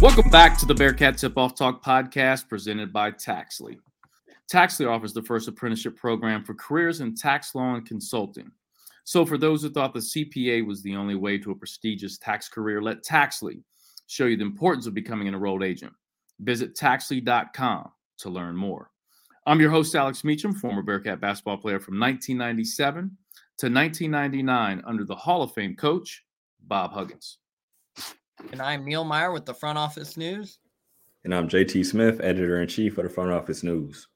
Welcome back to the Bearcat Tip Off Talk podcast presented by Taxley. Taxley offers the first apprenticeship program for careers in tax law and consulting. So, for those who thought the CPA was the only way to a prestigious tax career, let Taxley show you the importance of becoming an enrolled agent. Visit taxley.com to learn more. I'm your host, Alex Meacham, former Bearcat basketball player from 1997 to 1999 under the Hall of Fame coach, Bob Huggins. And I'm Neil Meyer with the Front Office News. And I'm JT Smith, editor in chief of the Front Office News.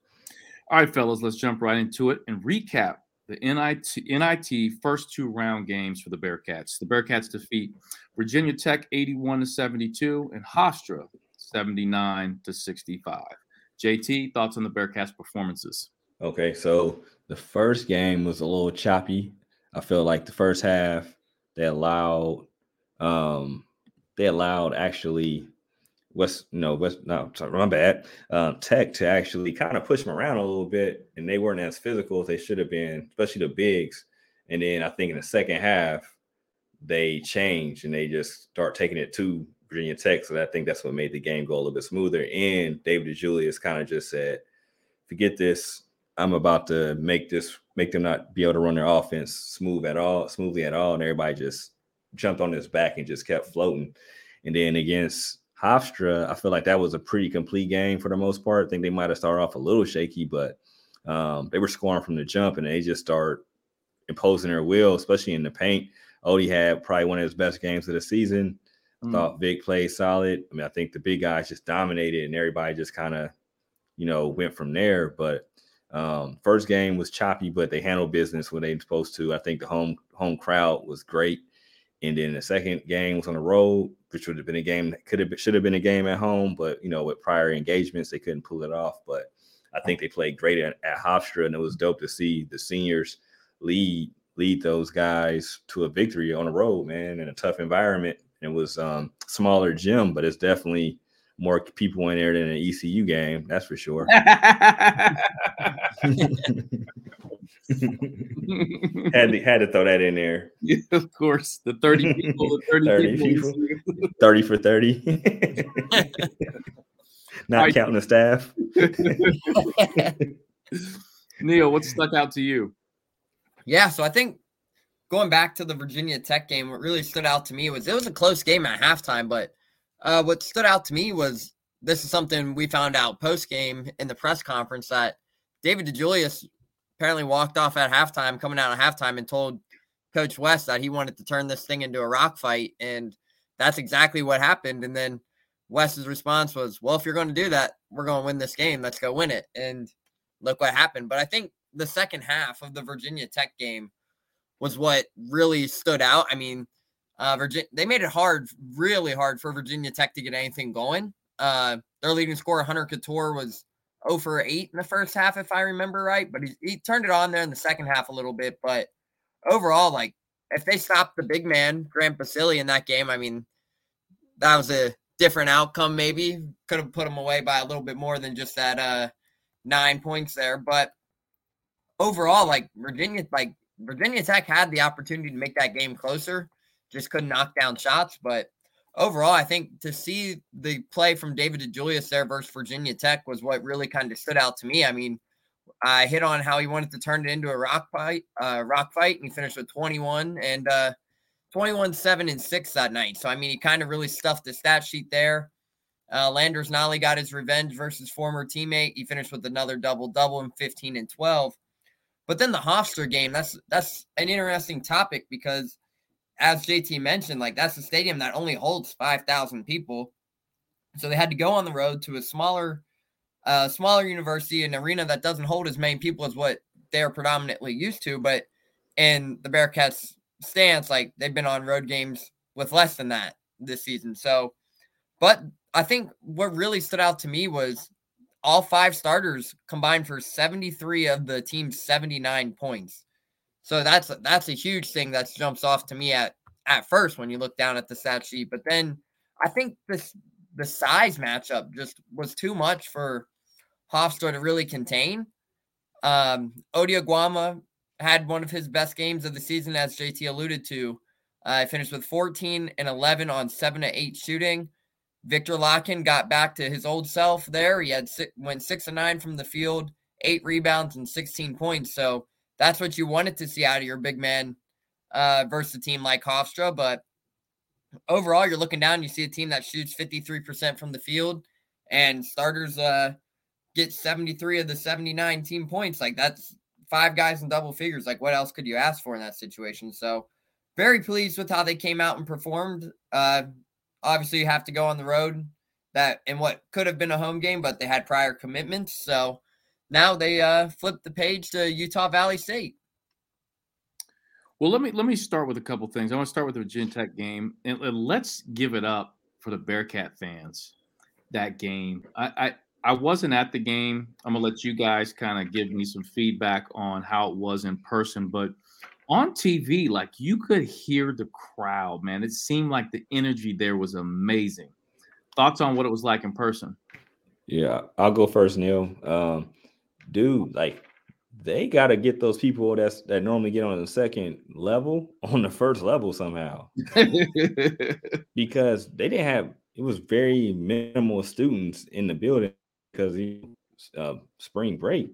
All right, fellas, let's jump right into it and recap the NIT, NIT first two round games for the Bearcats. The Bearcats defeat Virginia Tech 81 to 72 and Hofstra 79 to 65. JT, thoughts on the Bearcats' performances? Okay, so the first game was a little choppy. I feel like the first half they allowed um they allowed actually West no West no sorry, my bad uh, Tech to actually kind of push them around a little bit, and they weren't as physical as they should have been, especially the bigs. And then I think in the second half they changed and they just start taking it to Virginia Tech. So I think that's what made the game go a little bit smoother. And David DeJulius kind of just said, "Forget this. I'm about to make this make them not be able to run their offense smooth at all, smoothly at all." And everybody just jumped on his back and just kept floating. And then against Hofstra, I feel like that was a pretty complete game for the most part. I think they might have started off a little shaky, but um, they were scoring from the jump and they just start imposing their will, especially in the paint. Ody had probably one of his best games of the season. I mm. thought Vic played solid. I mean, I think the big guys just dominated and everybody just kind of, you know, went from there. But um, first game was choppy, but they handled business when they were supposed to. I think the home home crowd was great. And then the second game was on the road, which would have been a game that could have been, should have been a game at home, but you know, with prior engagements, they couldn't pull it off. But I think they played great at, at Hofstra, and it was dope to see the seniors lead lead those guys to a victory on the road, man, in a tough environment. It was um smaller gym, but it's definitely more people in there than an ECU game, that's for sure. had to had to throw that in there. Yeah, of course. The 30 people, the 30, 30 people. people. 30 for 30. Not I, counting the staff. Neil, what stuck out to you? Yeah, so I think going back to the Virginia Tech game, what really stood out to me was it was a close game at halftime, but uh, what stood out to me was this is something we found out post game in the press conference that David DeJulius apparently walked off at halftime, coming out of halftime, and told Coach Wes that he wanted to turn this thing into a rock fight. And that's exactly what happened. And then Wes's response was, Well, if you're going to do that, we're going to win this game. Let's go win it. And look what happened. But I think the second half of the Virginia Tech game was what really stood out. I mean, uh, Virginia, they made it hard, really hard for Virginia Tech to get anything going. Uh, their leading scorer, Hunter Cattoor, was 0 for 8 in the first half, if I remember right. But he, he turned it on there in the second half a little bit. But overall, like if they stopped the big man, Grant Basile, in that game, I mean, that was a different outcome, maybe. Could have put him away by a little bit more than just that uh nine points there. But overall, like Virginia, like Virginia Tech had the opportunity to make that game closer, just couldn't knock down shots. But overall, I think to see the play from David DeJulius there versus Virginia Tech was what really kind of stood out to me. I mean, I hit on how he wanted to turn it into a rock fight, uh, rock fight, and he finished with 21 and uh, 21, 7, and 6 that night. So, I mean, he kind of really stuffed the stat sheet there. Uh, Landers Nolley got his revenge versus former teammate. He finished with another double double in 15 and 12. But then the Hofstra game, that's that's an interesting topic because as JT mentioned, like that's a stadium that only holds 5,000 people. So they had to go on the road to a smaller, uh, smaller university, an arena that doesn't hold as many people as what they're predominantly used to. But in the Bearcats' stance, like they've been on road games with less than that this season. So, but I think what really stood out to me was all five starters combined for 73 of the team's 79 points. So that's that's a huge thing that jumps off to me at at first when you look down at the stat sheet. But then I think this the size matchup just was too much for Hofstra to really contain. Um, Ody Oguama had one of his best games of the season, as JT alluded to. Uh, I finished with 14 and 11 on seven to eight shooting. Viktor Lakhin got back to his old self there. He had went six and nine from the field, eight rebounds and 16 points. So that's what you wanted to see out of your big man uh, versus a team like Hofstra. But overall, you're looking down, you see a team that shoots 53% from the field, and starters uh, get 73 of the 79 team points. Like that's five guys in double figures. Like what else could you ask for in that situation? So very pleased with how they came out and performed. Uh, obviously, you have to go on the road that in what could have been a home game, but they had prior commitments. So now they uh, flipped the page to Utah Valley State. Well, let me let me start with a couple things. I want to start with the Virginia Tech game, and, and let's give it up for the Bearcat fans. That game, I, I I wasn't at the game. I'm gonna let you guys kind of give me some feedback on how it was in person, but on TV, like you could hear the crowd, man. It seemed like the energy there was amazing. Thoughts on what it was like in person? Yeah, I'll go first, Neil. Um, dude, like they got to get those people that's that normally get on the second level on the first level somehow. Because they didn't have it was very minimal students in the building because uh, spring break.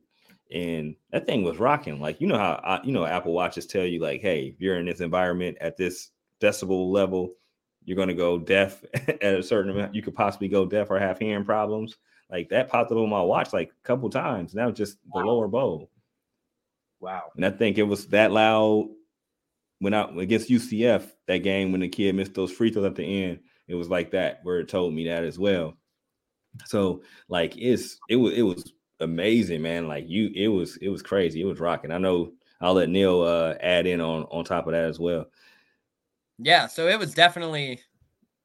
And that thing was rocking. Like you know how I, you know apple watches tell you like hey if you're in this environment at this decibel level you're going to go deaf at a certain amount you could possibly go deaf or have hearing problems like that popped up on my watch like a couple times now just the wow. lower bowl Wow. And I think it was that loud when I against UCF that game when the kid missed those free throws at the end. It was like that where it told me that as well. So like it's it was it was amazing, man. Like you, it was it was crazy. It was rocking. I know I'll let Neil uh add in on on top of that as well. Yeah, so it was definitely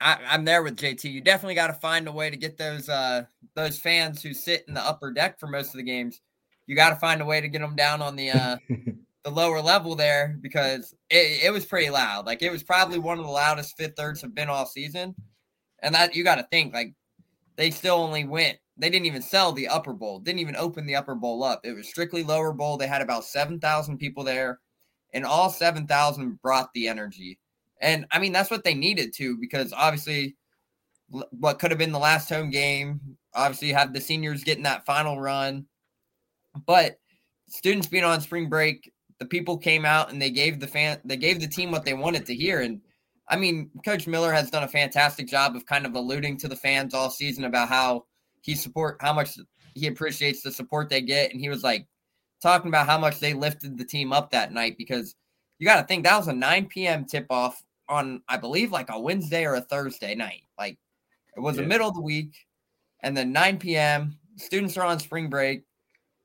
I, am there with JT. You definitely got to find a way to get those uh those fans who sit in the upper deck for most of the games you got to find a way to get them down on the uh, the lower level there because it, it was pretty loud. Like it was probably one of the loudest fifth thirds have been all season, and that you got to think like they still only went. They didn't even sell the upper bowl. Didn't even open the upper bowl up. It was strictly lower bowl. They had about seven thousand people there, and all seven thousand brought the energy. And I mean that's what they needed to because obviously what could have been the last home game. Obviously, you have the seniors getting that final run but students being on spring break, the people came out and they gave the fan they gave the team what they wanted to hear. And I mean, Coach Miller has done a fantastic job of kind of alluding to the fans all season about how he support how much he appreciates the support they get. And he was like talking about how much they lifted the team up that night because you got to think that was a 9 p.m. tip off on, I believe, like a Wednesday or a Thursday night. Like it was yeah. the middle of the week, and then 9 p.m. Students are on spring break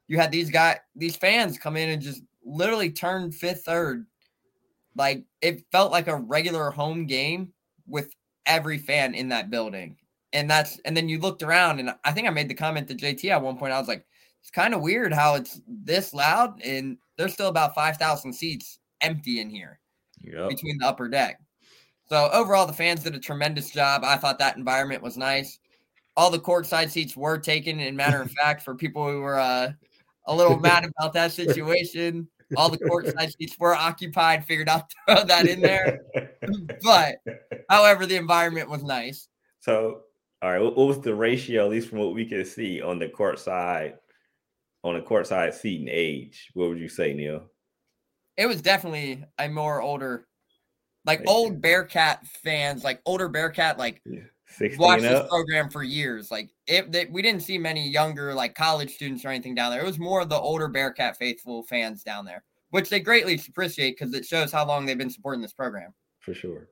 you had these guys, these fans come in and just literally turn fifth, third. Like it felt like a regular home game with every fan in that building. And that's, and then you looked around, and I think I made the comment to JT at one point. I was like, it's kind of weird how it's this loud, and there's still about 5,000 seats empty in here yep. between the upper deck. So overall, the fans did a tremendous job. I thought that environment was nice. All the courtside seats were taken. In matter of fact, for people who were uh, a little mad about that situation. All the courtside seats were occupied. Figured out to throw that in there, but however, the environment was nice. So, all right, what was the ratio, at least from what we can see, on the court side, on the court side seat and age? What would you say, Neil? It was definitely a more older, like old Bearcat fans, like older Bearcat, like yeah watched this program for years. Like it, they, we didn't see many younger like college students or anything down there. It was more of the older Bearcat faithful fans down there, which they greatly appreciate because it shows how long they've been supporting this program. For sure.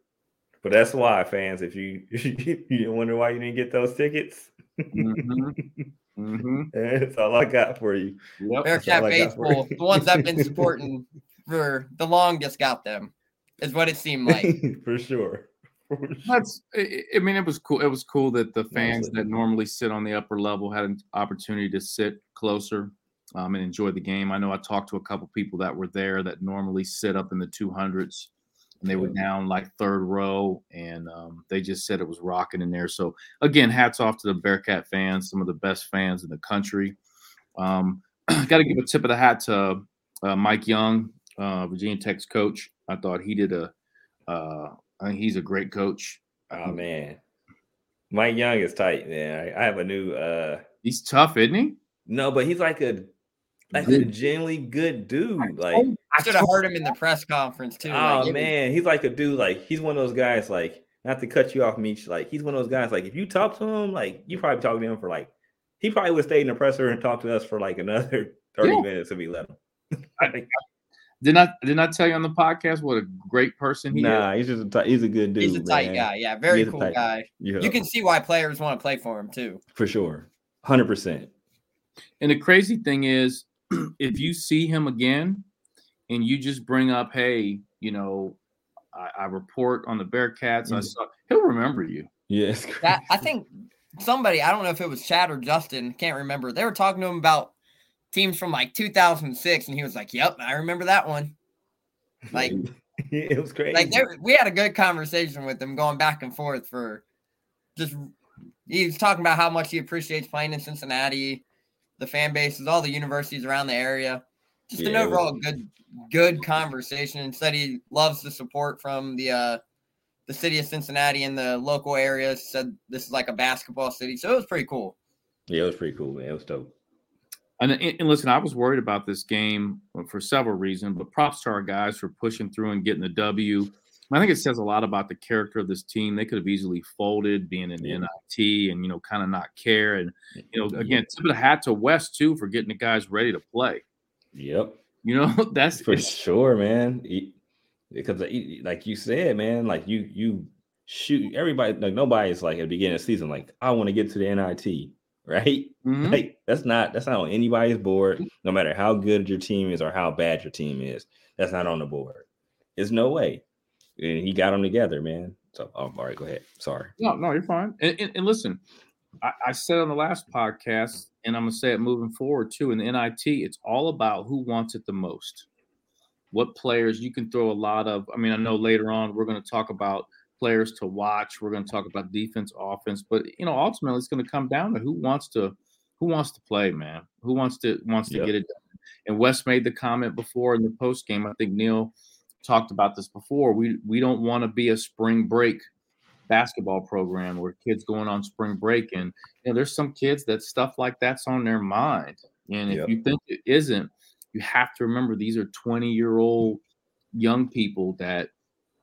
But that's why, fans, if you if you wonder why you didn't get those tickets, mm-hmm. Mm-hmm. that's all I got for you. Yep. Bearcat faithful, the ones I've been supporting for the longest, got them. Is what it seemed like. for sure. That's. I mean, it was cool. It was cool that the fans that normally sit on the upper level had an opportunity to sit closer um, and enjoy the game. I know I talked to a couple people that were there that normally sit up in the 200s, and they were down like third row, and um, they just said it was rocking in there. So again, hats off to the Bearcat fans, some of the best fans in the country. Um, Got to give a tip of the hat to uh, Mike Young, uh, Virginia Tech's coach. I thought he did a uh, I think he's a great coach. Oh man, Mike Young is tight, man. I, I have a new. uh He's tough, isn't he? No, but he's like a like a genuinely good dude. Like I should have heard him in the press conference too. Oh like, man, he's like a dude. Like he's one of those guys. Like not to cut you off, Meech. Like he's one of those guys. Like if you talk to him, like you probably talk to him for like he probably would stay in the presser and talk to us for like another thirty yeah. minutes if we let him. did not did not tell you on the podcast what a great person he nah, is? Nah, he's just a t- he's a good dude. He's a tight man. guy. Yeah, very cool guy. Yeah. You can see why players want to play for him too. For sure, hundred percent. And the crazy thing is, if you see him again, and you just bring up, hey, you know, I, I report on the Bearcats. Mm-hmm. I saw he'll remember you. Yes, that I think somebody I don't know if it was Chad or Justin, can't remember. They were talking to him about teams from like 2006, and he was like, "Yep, I remember that one." Like it was great. Like there, we had a good conversation with him, going back and forth for just. He was talking about how much he appreciates playing in Cincinnati, the fan bases, all the universities around the area. Just yeah, an overall was- good, good conversation. And said he loves the support from the uh, the city of Cincinnati and the local areas. Said this is like a basketball city, so it was pretty cool. Yeah, it was pretty cool, man. It was dope. And, and, listen, I was worried about this game uh, for several reasons, but props to our guys for pushing through and getting the W. I think it says a lot about the character of this team. They could have easily folded, being an yeah. NIT, and you know, kind of not care. And you know, again, tip of the hat to Wes too for getting the guys ready to play. Yep. You know, that's for sure, man. Because, like you said, man, like you you shoot everybody. Like nobody's like at the beginning of the season, like I want to get to the NIT right? Mm-hmm. Like that's not that's not on anybody's board, no matter how good your team is or how bad your team is. That's not on the board. There's no way. And he got them together, man. So oh, all right, go ahead. Sorry. No, no, you're fine. And, and, and listen, I, I, said on the last podcast, and I'm gonna say it moving forward too. In the NIT, it's all about who wants it the most. What players you can throw a lot of. I mean, I know later on we're going to talk about players to watch. We're going to talk about defense, offense, but you know, ultimately, it's going to come down to who wants to who wants to play, man. Who wants to wants to yep. get it done. And Wes made the comment before in the post game. I think Neil talked about this before. We we don't want to be a spring break basketball program where kids going on spring break and you know there's some kids that stuff like that's on their mind. And if yep. you think it isn't, you have to remember these are 20 year old young people that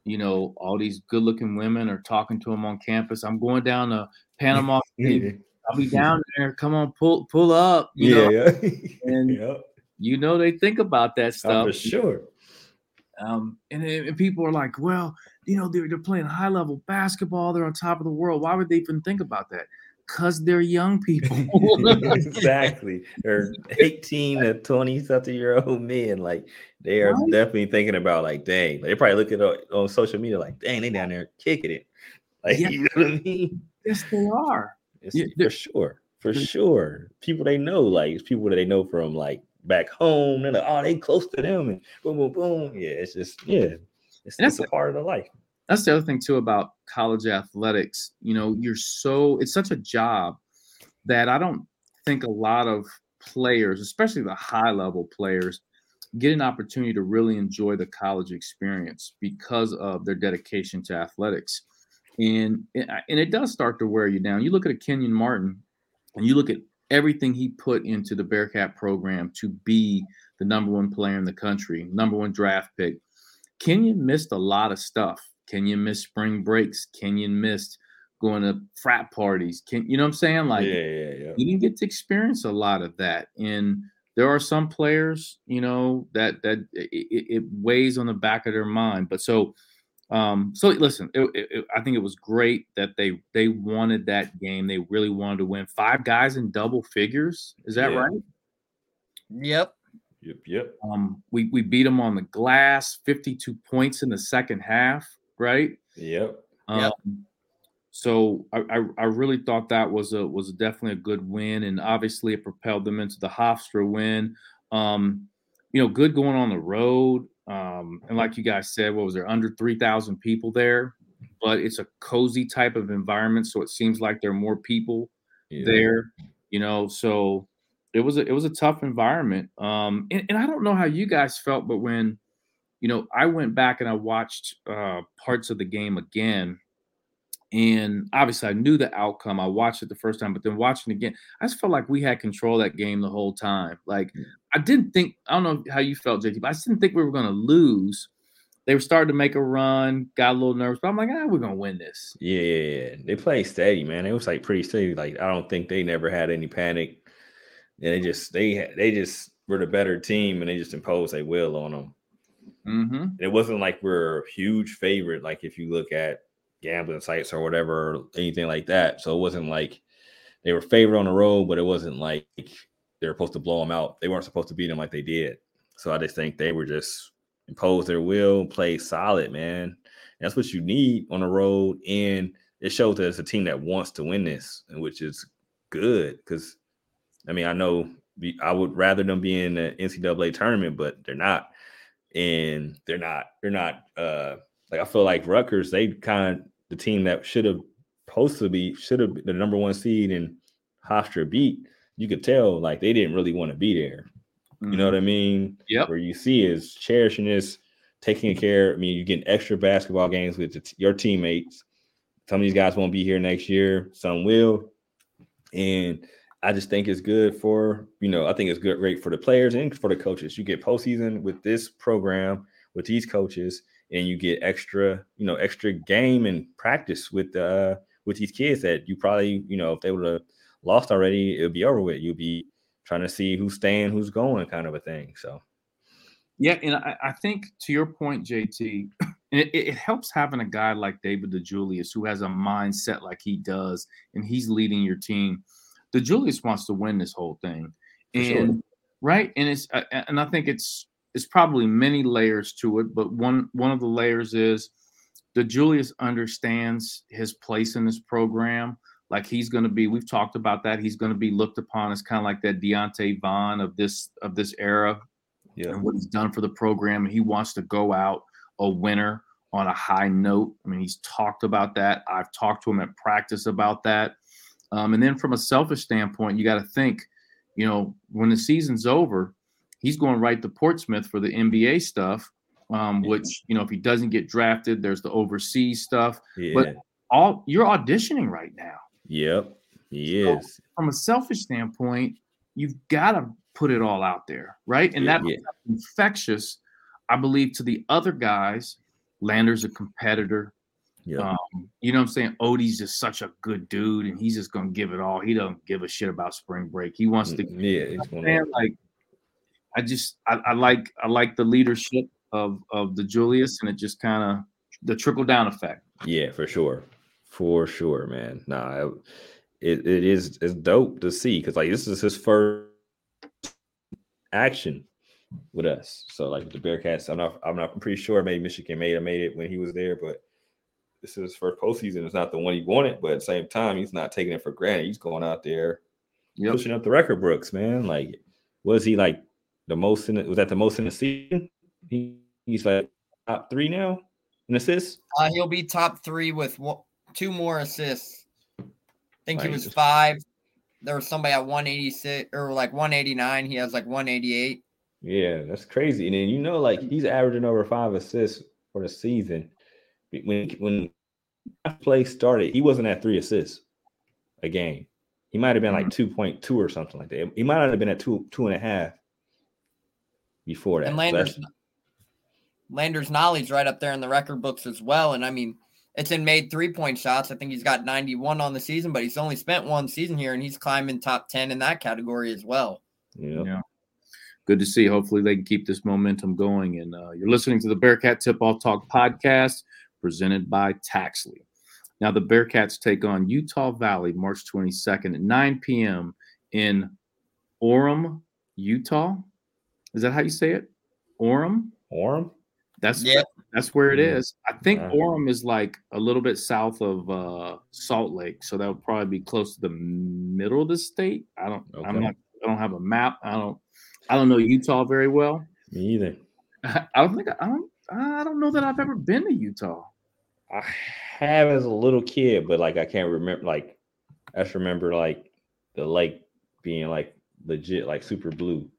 you know, all these good looking women are talking to him on campus. I'm going down to Panama. I'll be down there. Come on, pull pull up. yeah, know? yeah. and yep. you know they think about that stuff. Oh, for sure. Um, and, and people are like, well, you know, they're, they're playing high level basketball. They're on top of the world. Why would they even think about that? Because they're young people. exactly. They're 18 to 20 something year old men. Like they are right? definitely thinking about like, dang, they probably look at it on social media like, dang, they down there kicking it. Like, yeah. you know what I mean? Yes, they are. Yeah, for sure. For sure. People they know, like people that they know from like back home, and like, oh, they close to them, and boom, boom, boom. Yeah, it's just yeah, it's, it's a part of the life. That's the other thing too about college athletics. You know, you're so it's such a job that I don't think a lot of players, especially the high level players, get an opportunity to really enjoy the college experience because of their dedication to athletics. And, and uh, it does start to wear you down. You look at a Kenyon Martin and you look at everything he put into the Bearcat program to be the number one player in the country, number one draft pick. Kenyon missed a lot of stuff. Kenyon missed spring breaks. Kenyon missed going to frat parties. Can you know what I'm saying? Like, yeah, yeah, yeah. He didn't get to experience a lot of that. And there are some players, you know, that that it, it weighs on the back of their mind. But so, um, so listen, it, it, I think it was great that they they wanted that game. They really wanted to win. Five guys in double figures. Is that yeah. right? Yep. Yep. Yep. Um, we we beat them on the glass. Fifty two points in the second half. Right. Yep. Um, yep. So I, I, I, really thought that was a was definitely a good win, and obviously it propelled them into the Hofstra win. Um, you know, good going on the road, um, and like you guys said, what was there under three thousand people there? But it's a cozy type of environment, so it seems like there are more people yeah. there. You know, so it was a, it was a tough environment. Um, and, and I don't know how you guys felt, but when you know I went back and I watched uh, parts of the game again And obviously, I knew the outcome. I watched it the first time, but then watching again, I just felt like we had control that game the whole time. Like, I didn't think, I don't know how you felt, JT, but I just didn't think we were going to lose. They were starting to make a run, got a little nervous, but I'm like, ah, we're going to win this. Yeah, yeah, yeah. They played steady, man. It was like pretty steady. Like, I don't think they never had any panic. And they just, they, they just were the better team and they just imposed their will on them. Mm-hmm. It wasn't like we're a huge favorite, like if you look at gambling sites or whatever, anything like that. So it wasn't like they were favored on the road, but it wasn't like they were supposed to blow them out. They weren't supposed to beat them like they did. So I just think they were just imposed their will, play solid, man. That's what you need on the road, and it shows that it's a team that wants to win this, which is good. Because I mean, I know I would rather them be in the NCAA tournament, but they're not, and they're not. They're not. uh Like I feel like Rutgers, they kind of the team that should have supposed to be should have the number one seed and Hofstra beat, you could tell like they didn't really want to be there. Mm-hmm. You know what I mean? yeah Where you see is cherishing this, taking care. I mean, you get extra basketball games with t- your teammates. Some of these guys won't be here next year. Some will, and I just think it's good for you know. I think it's good, great for the players and for the coaches. You get postseason with this program with these coaches and you get extra, you know, extra game and practice with uh with these kids that you probably, you know, if they would have lost already, it would be over with. You'd be trying to see who's staying, who's going, kind of a thing. So, yeah, and I, I think to your point, JT, it, it, helps having a guy like David DeJulius who has a mindset like he does, and he's leading your team. DeJulius wants to win this whole thing, and sure. right, and it's uh, and I think it's it's probably many layers to it, but one one of the layers is DeJulius understands his place in this program. Like he's going to be, we've talked about that. He's going to be looked upon as kind of like that Deonta Vaughn of this of this era, yeah. and what he's done for the program. And he wants to go out a winner on a high note. I mean, he's talked about that. I've talked to him at practice about that. Um, and then from a selfish standpoint, you got to think, you know, when the season's over, he's going right to Portsmouth for the NBA stuff. Um, which you know, if he doesn't get drafted, there's the overseas stuff. Yeah. But all you're auditioning right now. Yep, Yes. so. From a selfish standpoint, you've got to put it all out there, right? And yeah, that yeah. infectious, I believe, to the other guys. Lander's a competitor. Yeah. Um, you know what I'm saying? Ody's just such a good dude, and he's just gonna give it all. He don't give a shit about spring break. He wants to. Yeah, he's gonna, like I just I, I, like I like the leadership of of DeJulius, and it just kind of the trickle down effect. Yeah, for sure, for sure, man. Nah, it, it is it's dope to see because like this is his first action with us. So like the Bearcats, I'm not I'm not I'm pretty sure maybe Michigan made have made it when he was there, but this is his first postseason. It's not the one he wanted, but at the same time, he's not taking it for granted. He's going out there yep. pushing up the record books, man. Like, was he like the most in the, was that the most in the season? He, he's like top three now in assists. Uh, he'll be top three with one, two more assists. I think right. he was five. There was somebody at 186 or like 189. He has like 188. Yeah, that's crazy. And then you know, like he's averaging over five assists for the season. When when play started, he wasn't at three assists a game. He might have been like mm-hmm. 2.2 or something like that. He might not have been at two two and a half before that. And Landers, so Landers Nolley's right up there in the record books as well. And I mean, it's in made three point shots. I think he's got 91 on the season, but he's only spent one season here and he's climbing top 10 in that category as well. Yep. Yeah. Good to see. Hopefully, they can keep this momentum going. And uh, you're listening to the Bearcat Tip Off Talk podcast presented by Taxley. Now, the Bearcats take on Utah Valley March 22nd at 9 p.m. in Orem, Utah. Is that how you say it? Orem? Orem? That's yeah. That's where it is. I think uh, Orem is like a little bit south of uh, Salt Lake, so that would probably be close to the middle of the state. I don't. Okay. I'm not. I don't have a map. I don't. I don't know Utah very well. Me either. I don't think. I don't. I don't know that I've ever been to Utah. I have as a little kid, but like I can't remember. Like I just remember like the lake being like legit, like super blue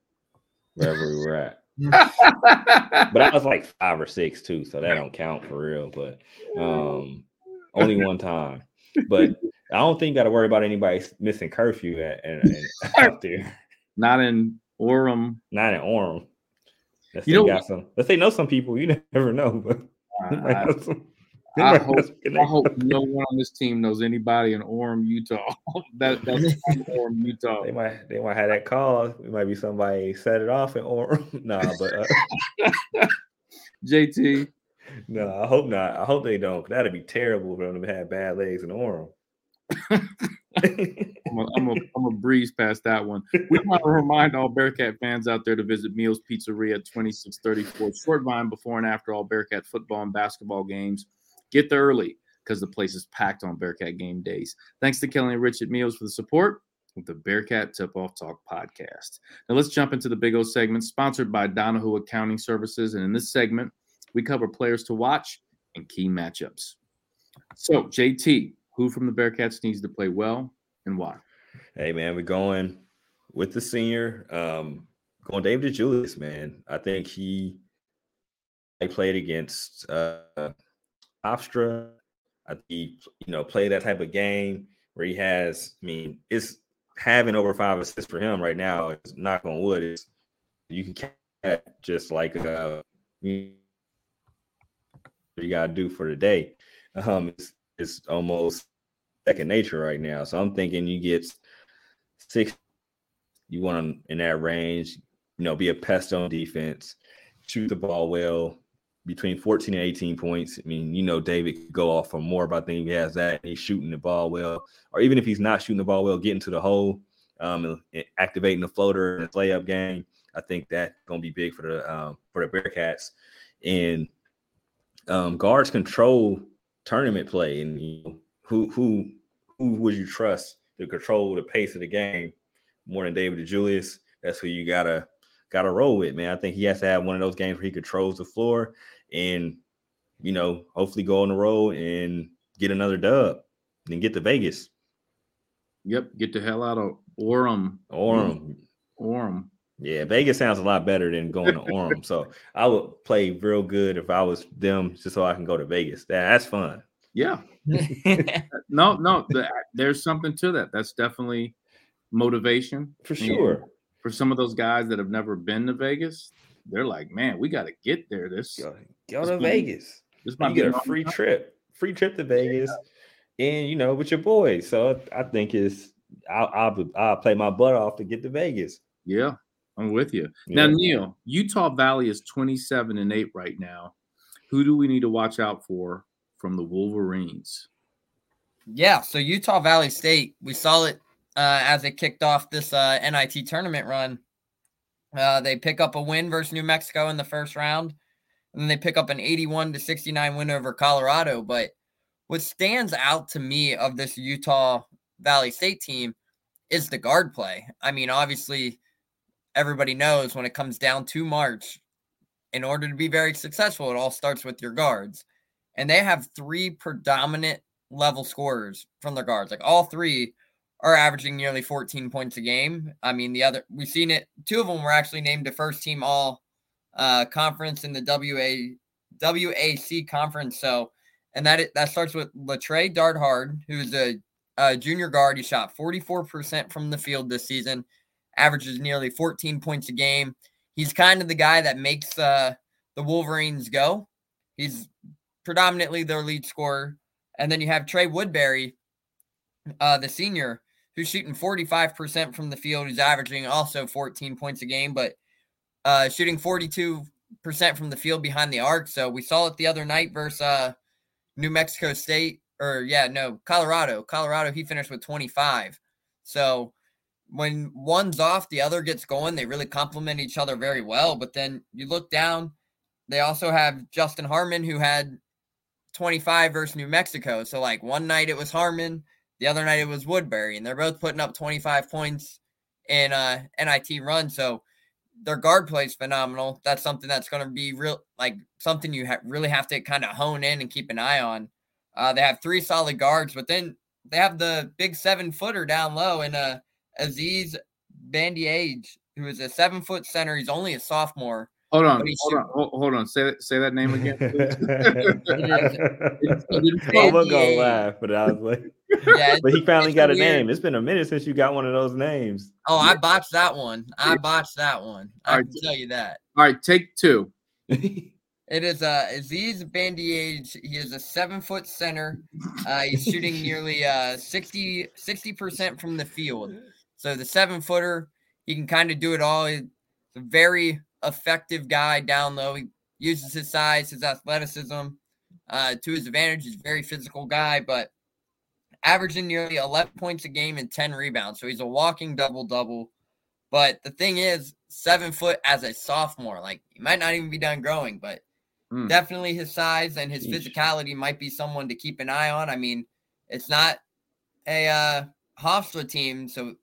wherever we were at. but I was like five or six too, so that don't count for real. But um, only one time. But I don't think got to worry about anybody missing curfew at, at, at out there. Not in Orem. Not in Orem. Let's You know- got some. Let's say know some people. You never know, but might I, know some- they I might hope, I hope no one on this team knows anybody in Orem, Utah. that, that's Orem, Utah. They might they might have that call. It might be somebody set it off in Orem. nah, but uh, JT, no, I hope not. I hope they don't. That'd be terrible for them to have bad legs in Orem. I'm a, I'm a, I'm a breeze past that one. We want to remind all Bearcat fans out there to visit Meals Pizzeria at 2634 Short Vine before and after all Bearcat football and basketball games. Get there early because the place is packed on Bearcat game days. Thanks to Kelly and Richard Meals for the support with the Bearcat Tip Off Talk podcast. Now let's jump into the Big O segment sponsored by Donahue Accounting Services. And in this segment, we cover players to watch and key matchups. So, JT, who from the Bearcats needs to play well and why? Hey man, we're going with the senior. Um, going David DeJulius, man. I think he they played against uh Hofstra. I he, you know, play that type of game where he has, I mean, it's having over five assists for him right now. Knock on wood. It's you can catch just like uh you gotta do for the day. Um, it's it's almost second nature right now. So I'm thinking you get six, you want them in that range, you know, be a pest on defense, shoot the ball well, between 14 and 18 points. I mean, you know, David could go off for more, but I think he has that. He's shooting the ball well, or even if he's not shooting the ball well, getting to the hole, um, and activating the floater and the layup game. I think that's gonna be big for the um, for the Bearcats. And um, guards control tournament play, and you know, who who who would you trust to control the pace of the game more than David DeJulius? That's who you gotta gotta roll with, man. I think he has to have one of those games where he controls the floor and you know, hopefully go on the road and get another dub, then get to Vegas Yep, get the hell out of Orem. or Mm. Orem. yeah, Vegas sounds a lot better than going to Orem. so I would play real good if I was them, just so I can go to Vegas. That, that's fun. Yeah. No, no, the, there's something to that. That's definitely motivation For And sure. For some of those guys that have never been to Vegas. They're like, man, we got to get there. This, Go, go It's to fun. Vegas. this You might be get a a free time. trip, free trip to Vegas, and you know with your boys. So I think it's I'll I'll, I'll play my butt off to get to Vegas. Yeah, I'm with you. Yeah. Now, Neil, Utah Valley is 27 and 8 right now. Who do we need to watch out for from the Wolverines? Yeah, so Utah Valley State, we saw it uh, as it kicked off this uh, NIT tournament run. Uh, they pick up a win versus New Mexico in the first round, and then they pick up an 81 to 69 win over Colorado. But what stands out to me of this Utah Valley State team is the guard play. I mean, obviously, everybody knows when it comes down to March, in order to be very successful, it all starts with your guards. And they have three predominant level scorers from their guards. Like all three are averaging nearly 14 points a game. I mean, the other we've seen it. Two of them were actually named the first team all uh, conference in the WA WAC conference. So, and that that starts with Le'Tre Darthard, who's a, a junior guard. He shot 44% from the field this season, averages nearly 14 points a game. He's kind of the guy that makes uh, the Wolverines go. He's predominantly their lead scorer. And then you have Trey Woodbury, uh, the senior, who's shooting 45% from the field. He's averaging also 14 points a game, but uh, shooting 42% from the field behind the arc. So we saw it the other night versus uh, New Mexico State, or yeah, no, Colorado. Colorado, he finished with 25. So when one's off, the other gets going. They really complement each other very well. But then you look down, they also have Justin Harmon, who had 25 versus New Mexico. So like one night it was Harmon, the other night it was Woodbury, and they're both putting up 25 points in a NIT run. So their guard play is phenomenal. That's something that's going to be real, like something you ha- really have to kind of hone in and keep an eye on. Uh, they have three solid guards, but then they have the big seven footer down low and uh Aziz Bandiage, who is a seven foot center. He's only a sophomore. Hold on, hold on, hold, hold on. Say that, say that name again. I was gonna laugh, but I was like, Yeah, but he finally it's got a weird. name. It's been a minute since you got one of those names. Oh, I botched that one. I botched that one. I Alright. can tell you that. All right, take two. It is uh Aziz Bandiage. He is a seven foot center. Uh, he's shooting nearly uh 60 percent from the field. So the seven footer, he can kind of do it all. He's a very effective guy down low. He uses his size, his athleticism uh, to his advantage. He's a very physical guy, but averaging nearly 11 points a game and 10 rebounds. So he's a walking double double. But the thing is, seven foot as a sophomore, like he might not even be done growing, but Hmm. definitely his size and his Yeesh. physicality might be someone to keep an eye on. I mean, it's not a uh, Hofstra team, so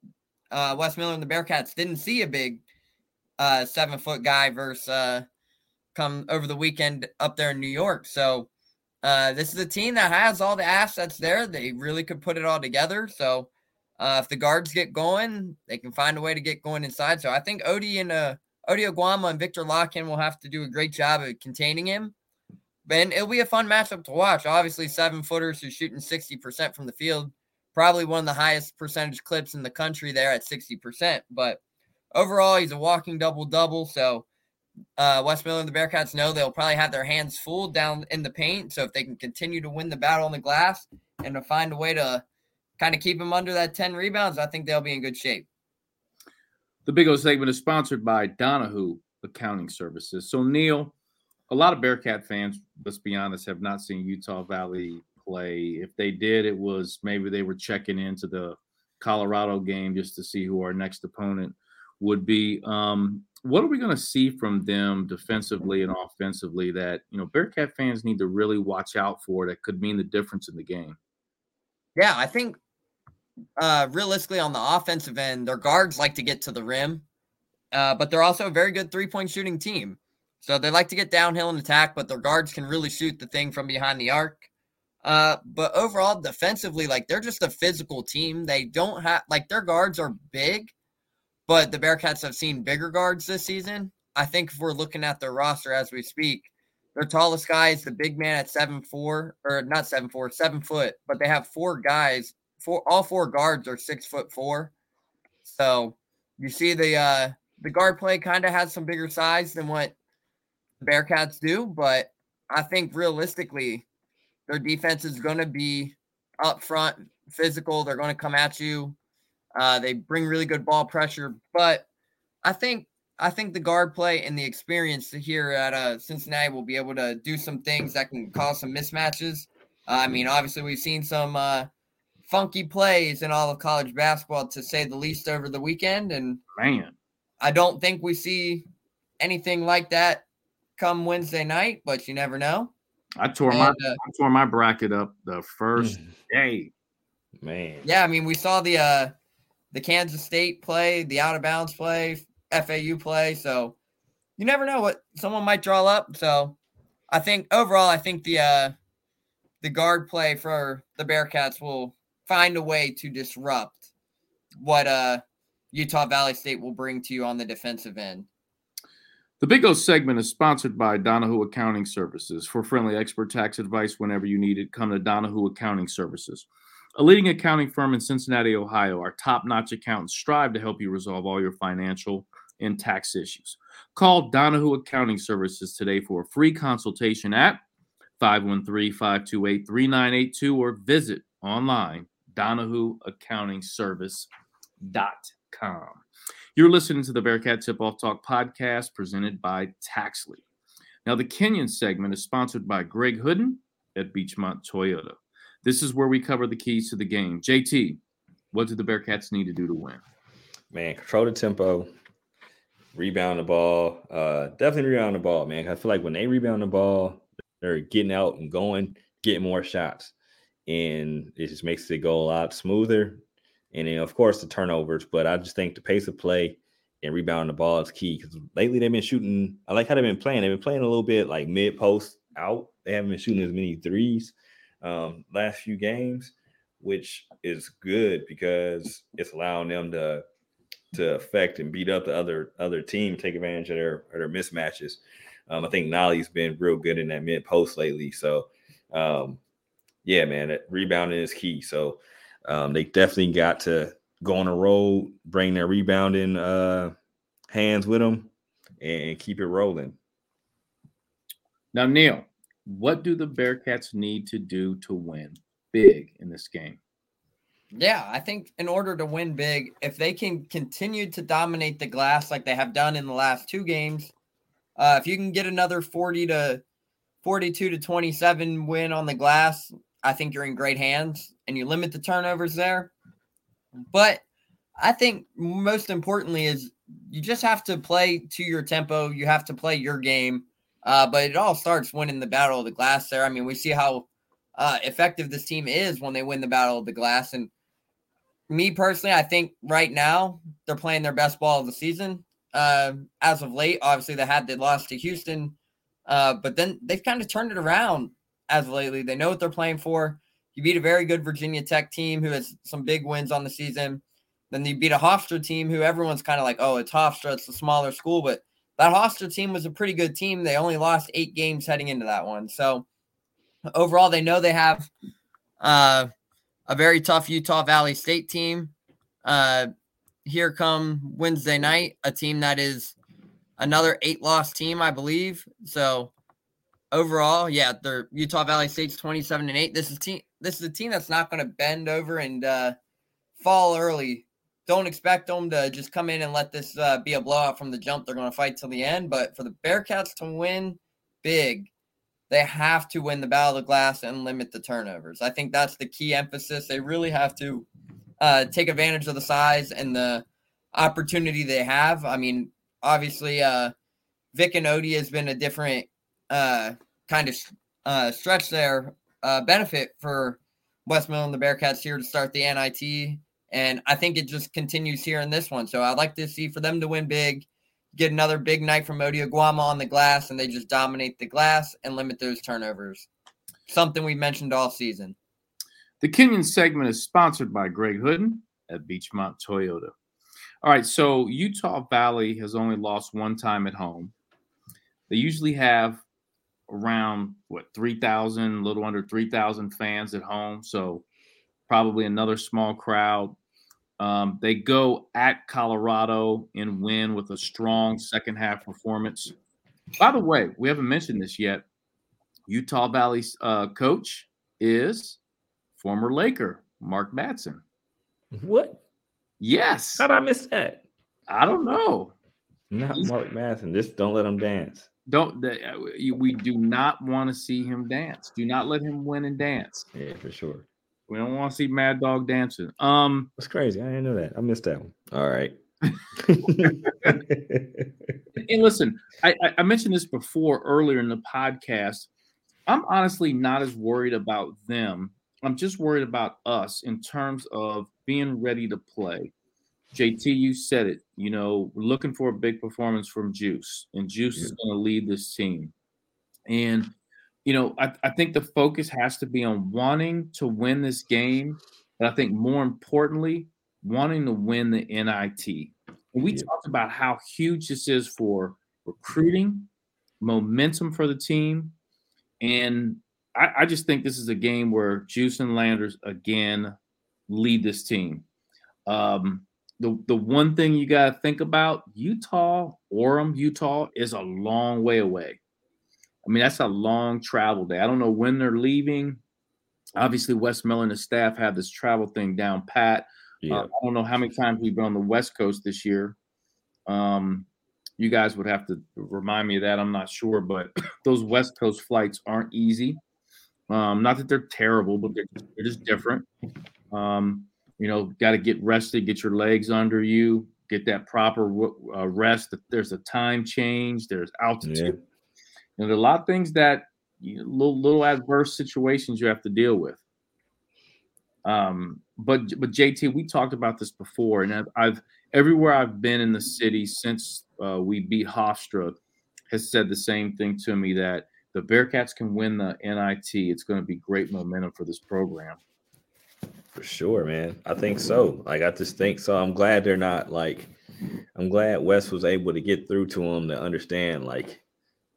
uh, Wes Miller and the Bearcats didn't see a big uh, seven foot guy versus uh, come over the weekend up there in New York. So uh, this is a team that has all the assets there. They really could put it all together. So uh, if the guards get going, they can find a way to get going inside. So I think Ody and uh, Ody Oguama and Viktor Lakhin will have to do a great job of containing him. And it'll be a fun matchup to watch. Obviously, seven footers who's shooting 60% from the field, probably one of the highest percentage clips in the country there at 60%. But overall, he's a walking double double. So uh, Wes Miller and the Bearcats know they'll probably have their hands full down in the paint. So if they can continue to win the battle on the glass and to find a way to kind of keep him under that 10 rebounds, I think they'll be in good shape. The Big O segment is sponsored by Donahue Accounting Services. So, Neil, a lot of Bearcat fans, let's be honest, have not seen Utah Valley play. If they did, it was maybe they were checking into the Colorado game just to see who our next opponent would be. Um, what are we going to see from them defensively and offensively that you know Bearcat fans need to really watch out for that could mean the difference in the game? Yeah, I think uh, realistically on the offensive end, their guards like to get to the rim, uh, but they're also a very good three point shooting team. So they like to get downhill and attack, but their guards can really shoot the thing from behind the arc. Uh, but overall, defensively, like they're just a physical team. They don't have like their guards are big, but the Bearcats have seen bigger guards this season. I think if we're looking at their roster as we speak, their tallest guy is the big man at seven four or not seven four, seven foot, but they have four guys. Four all four guards are six foot four. So you see the uh the guard play kind of has some bigger size than what the Bearcats do, but I think realistically, their defense is going to be up front, physical. They're going to come at you. Uh, they bring really good ball pressure, but I think I think the guard play and the experience here at uh, Cincinnati will be able to do some things that can cause some mismatches. I mean, obviously, we've seen some uh, funky plays in all of college basketball, to say the least, over the weekend, and Man, I don't think we see anything like that come Wednesday night, but you never know. I tore my uh, I tore my bracket up the first day. Man. yeah, I mean, we saw the uh, the Kansas State play, the out of bounds play, FAU play, so you never know what someone might draw up. So I think overall, I think the uh, the guard play for the Bearcats will find a way to disrupt what uh, Utah Valley State will bring to you on the defensive end. The Big O segment is sponsored by Donahue Accounting Services. For friendly expert tax advice whenever you need it, come to Donahue Accounting Services. A leading accounting firm in Cincinnati, Ohio, our top notch accountants strive to help you resolve all your financial and tax issues. Call Donahue Accounting Services today for a free consultation at 513 528 3982 or visit online DonahueAccountingService.com. You're listening to the Bearcat Tip Off Talk podcast presented by Taxley. Now, the Kenyon segment is sponsored by Greg Hooden at Beechmont Toyota. This is where we cover the keys to the game. JT, what do the Bearcats need to do to win? Man, control the tempo, rebound the ball. Uh, definitely rebound the ball, man. I feel like when they rebound the ball, they're getting out and going, getting more shots, and it just makes it go a lot smoother. And then, of course, the turnovers. But I just think the pace of play and rebounding the ball is key because lately they've been shooting. I like how they've been playing. They've been playing a little bit like mid post out. They haven't been shooting as many threes um, last few games, which is good because it's allowing them to to affect and beat up the other other team, take advantage of their of their mismatches. Um, I think Nolley's been real good in that mid post lately. So, um, yeah, man, rebounding is key. So um, they definitely got to go on a road, bring their rebounding uh, hands with them, and keep it rolling. Now, Neil, what do the Bearcats need to do to win big in this game? Yeah, I think in order to win big, if they can continue to dominate the glass like they have done in the last two games, uh, if you can get another 40 to 42 to 27 win on the glass, I think you're in great hands and you limit the turnovers there. But I think most importantly is you just have to play to your tempo. You have to play your game. Uh, but it all starts winning the battle of the glass there. I mean, we see how uh, effective this team is when they win the battle of the glass. And me personally, I think right now they're playing their best ball of the season. Uh, as of late, obviously they had the loss to Houston, uh, but then they've kind of turned it around as of lately. They know what they're playing for. You beat a very good Virginia Tech team who has some big wins on the season. Then you beat a Hofstra team who everyone's kind of like, oh, it's Hofstra, it's a smaller school, but that Hofstra team was a pretty good team. They only lost eight games heading into that one. So overall, they know they have uh, a very tough Utah Valley State team. Uh, here come Wednesday night, a team that is another eight loss team, I believe. So overall, yeah, they're Utah Valley State's 27 and 8. This is team this is a team that's not going to bend over and uh, fall early. Don't expect them to just come in and let this uh, be a blowout from the jump. They're going to fight till the end. But for the Bearcats to win big, they have to win the battle of the glass and limit the turnovers. I think that's the key emphasis. They really have to uh, take advantage of the size and the opportunity they have. I mean, obviously, uh, Vic and Ody has been a different uh, kind of uh, stretch there uh, benefit for Wes Miller and, the Bearcats here to start the NIT. And I think it just continues here in this one. So I'd like to see for them to win big, get another big night from Ody Oguama on the glass, and they just dominate the glass and limit those turnovers. Something we mentioned all season. The Kenyon segment is sponsored by Greg Hooden at Beechmont Toyota. All right, so Utah Valley has only lost one time at home. They usually have around what 3,000, a little under 3,000 fans at home. So probably another small crowd. Um, they go at Colorado and win with a strong second half performance. By the way, we haven't mentioned this yet. Utah Valley's uh, coach is former Laker Mark Madsen. What? Yes. How'd I miss that? I don't know. Not Mark Madsen. Just don't let him dance. Don't uh, we do not want to see him dance? Do not let him win and dance. Yeah, for sure. We don't want to see Mad Dog dancing. Um, that's crazy. I didn't know that. I missed that one. All right. and listen, I, I mentioned this before earlier in the podcast. I'm honestly not as worried about them. I'm just worried about us in terms of being ready to play. JT, you said it. You know, we're looking for a big performance from Juice, and Juice yeah. is going to lead this team. And, you know, I, I think the focus has to be on wanting to win this game. But I think more importantly, wanting to win the NIT. And we yeah. talked about how huge this is for recruiting, momentum for the team. And I, I just think this is a game where Juice and Landers again lead this team. Um, the the one thing you got to think about Utah, Orem, Utah is a long way away. I mean, that's a long travel day. I don't know when they're leaving. Obviously, Wes Miller and his staff have this travel thing down pat. Yeah. Uh, I don't know how many times we've been on the West Coast this year. Um, you guys would have to remind me of that. I'm not sure, but those West Coast flights aren't easy. Um, not that they're terrible, but they're, they're just different. Um, you know, got to get rested, get your legs under you, get that proper uh, rest. There's a time change, there's altitude. Yeah. And a lot of things that you know, little little adverse situations you have to deal with. Um, but but JT, we talked about this before, and I've, I've everywhere I've been in the city since uh, we beat Hofstra has said the same thing to me that the Bearcats can win the NIT. It's going to be great momentum for this program. For sure, man. I think so. Like I just think so. I'm glad they're not like I'm glad Wes was able to get through to them to understand like,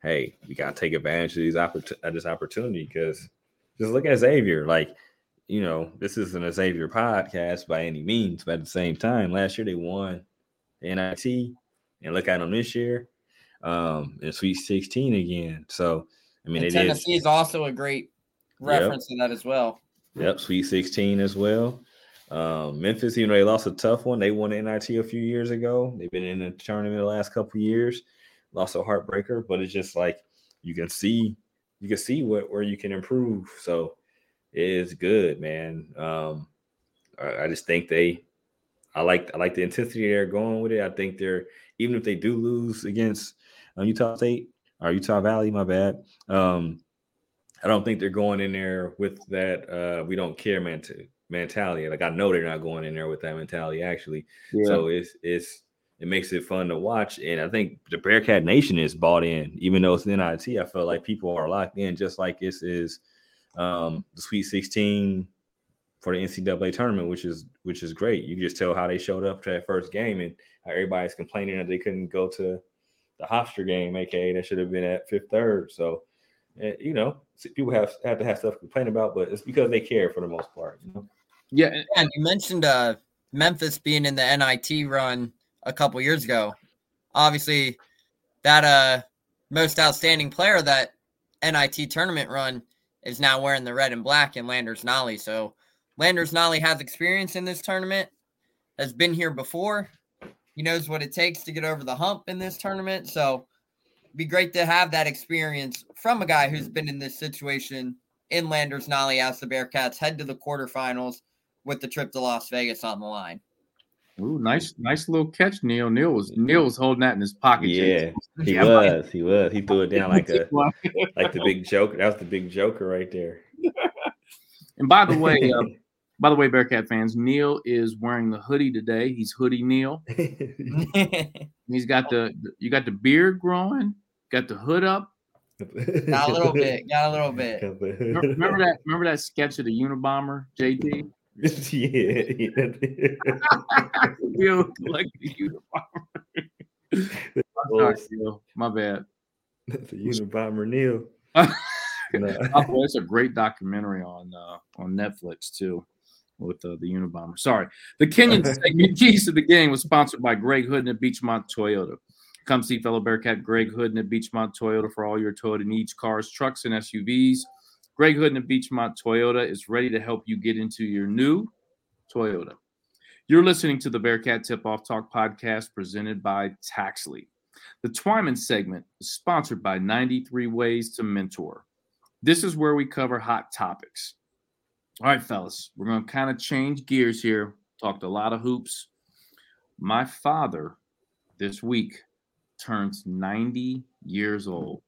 hey, we gotta take advantage of these oppor- of this opportunity because just look at Xavier. Like, you know, this isn't a Xavier podcast by any means, but at the same time, last year they won the NIT, and look at them this year, um, in Sweet 16 again. So I mean, it is Tennessee is also a great reference to that as well. Yep, Sweet 16 as well. Um, Memphis, even though they lost a tough one, they won the NIT a few years ago. They've been in the tournament the last couple years. Lost a heartbreaker, but it's just like you can see, you can see what where you can improve. So it is good, man. Um, I, I just think they, I like I like the intensity they're going with it. I think they're even if they do lose against uh, Utah State or Utah Valley, my bad. Um, I don't think they're going in there with that uh we don't care ment- mentality. Like I know they're not going in there with that mentality actually. So it's it's it makes it fun to watch. And I think the Bearcat Nation is bought in, even though it's NIT. I feel like people are locked in, just like this is um the Sweet 16 for the NCAA tournament, which is which is great. You can just tell how they showed up to that first game and everybody's complaining that they couldn't go to the Hofstra game, aka that should have been at fifth third. So eh, you know, people have have to have stuff to complain about, but it's because they care for the most part. You know? Yeah, And you mentioned uh, Memphis being in the NIT run a couple years ago. Obviously, that uh most outstanding player that NIT tournament run is now wearing the red and black in Landers Nolley. So Landers Nolley has experience in this tournament, has been here before. He knows what it takes to get over the hump in this tournament. So be great to have that experience from a guy who's been in this situation in Landers Nolley as the Bearcats head to the quarterfinals with the trip to Las Vegas on the line. Ooh, nice, nice little catch, Neil. Neil was Neil was holding that in his pocket. Yeah, he Yeah, was. He was. He threw it down like a like the big joker. That was the big joker right there. And by the way, uh, by the way, Bearcat fans, Neil is wearing the hoodie today. He's hoodie Neil. He's got the you got the beard growing, got the hood up. got a little bit, got a little bit. Remember, remember that? Remember that sketch of the Unabomber, JT? Yeah. Neil like the Unabomber. Sorry, Neil. My bad. That's a Unabomber Neil. By No. it's a great documentary on uh, on Netflix too, with uh, the Unabomber. Sorry, the Kenyon segment keys to the game was sponsored by Greg Hood at Beechmont Toyota. Come see fellow Bearcat Greg Hood at Beechmont Toyota for all your Toyota needs, cars, trucks, and SUVs. Greg Hood at Beechmont Toyota is ready to help you get into your new Toyota. You're listening to the Bearcat Tip Off Talk podcast presented by Taxley. The Twyman segment is sponsored by 93 Ways to Mentor. This is where we cover hot topics. All right, fellas, we're going to kind of change gears here. Talked a lot of hoops. My father this week turns 90 years old.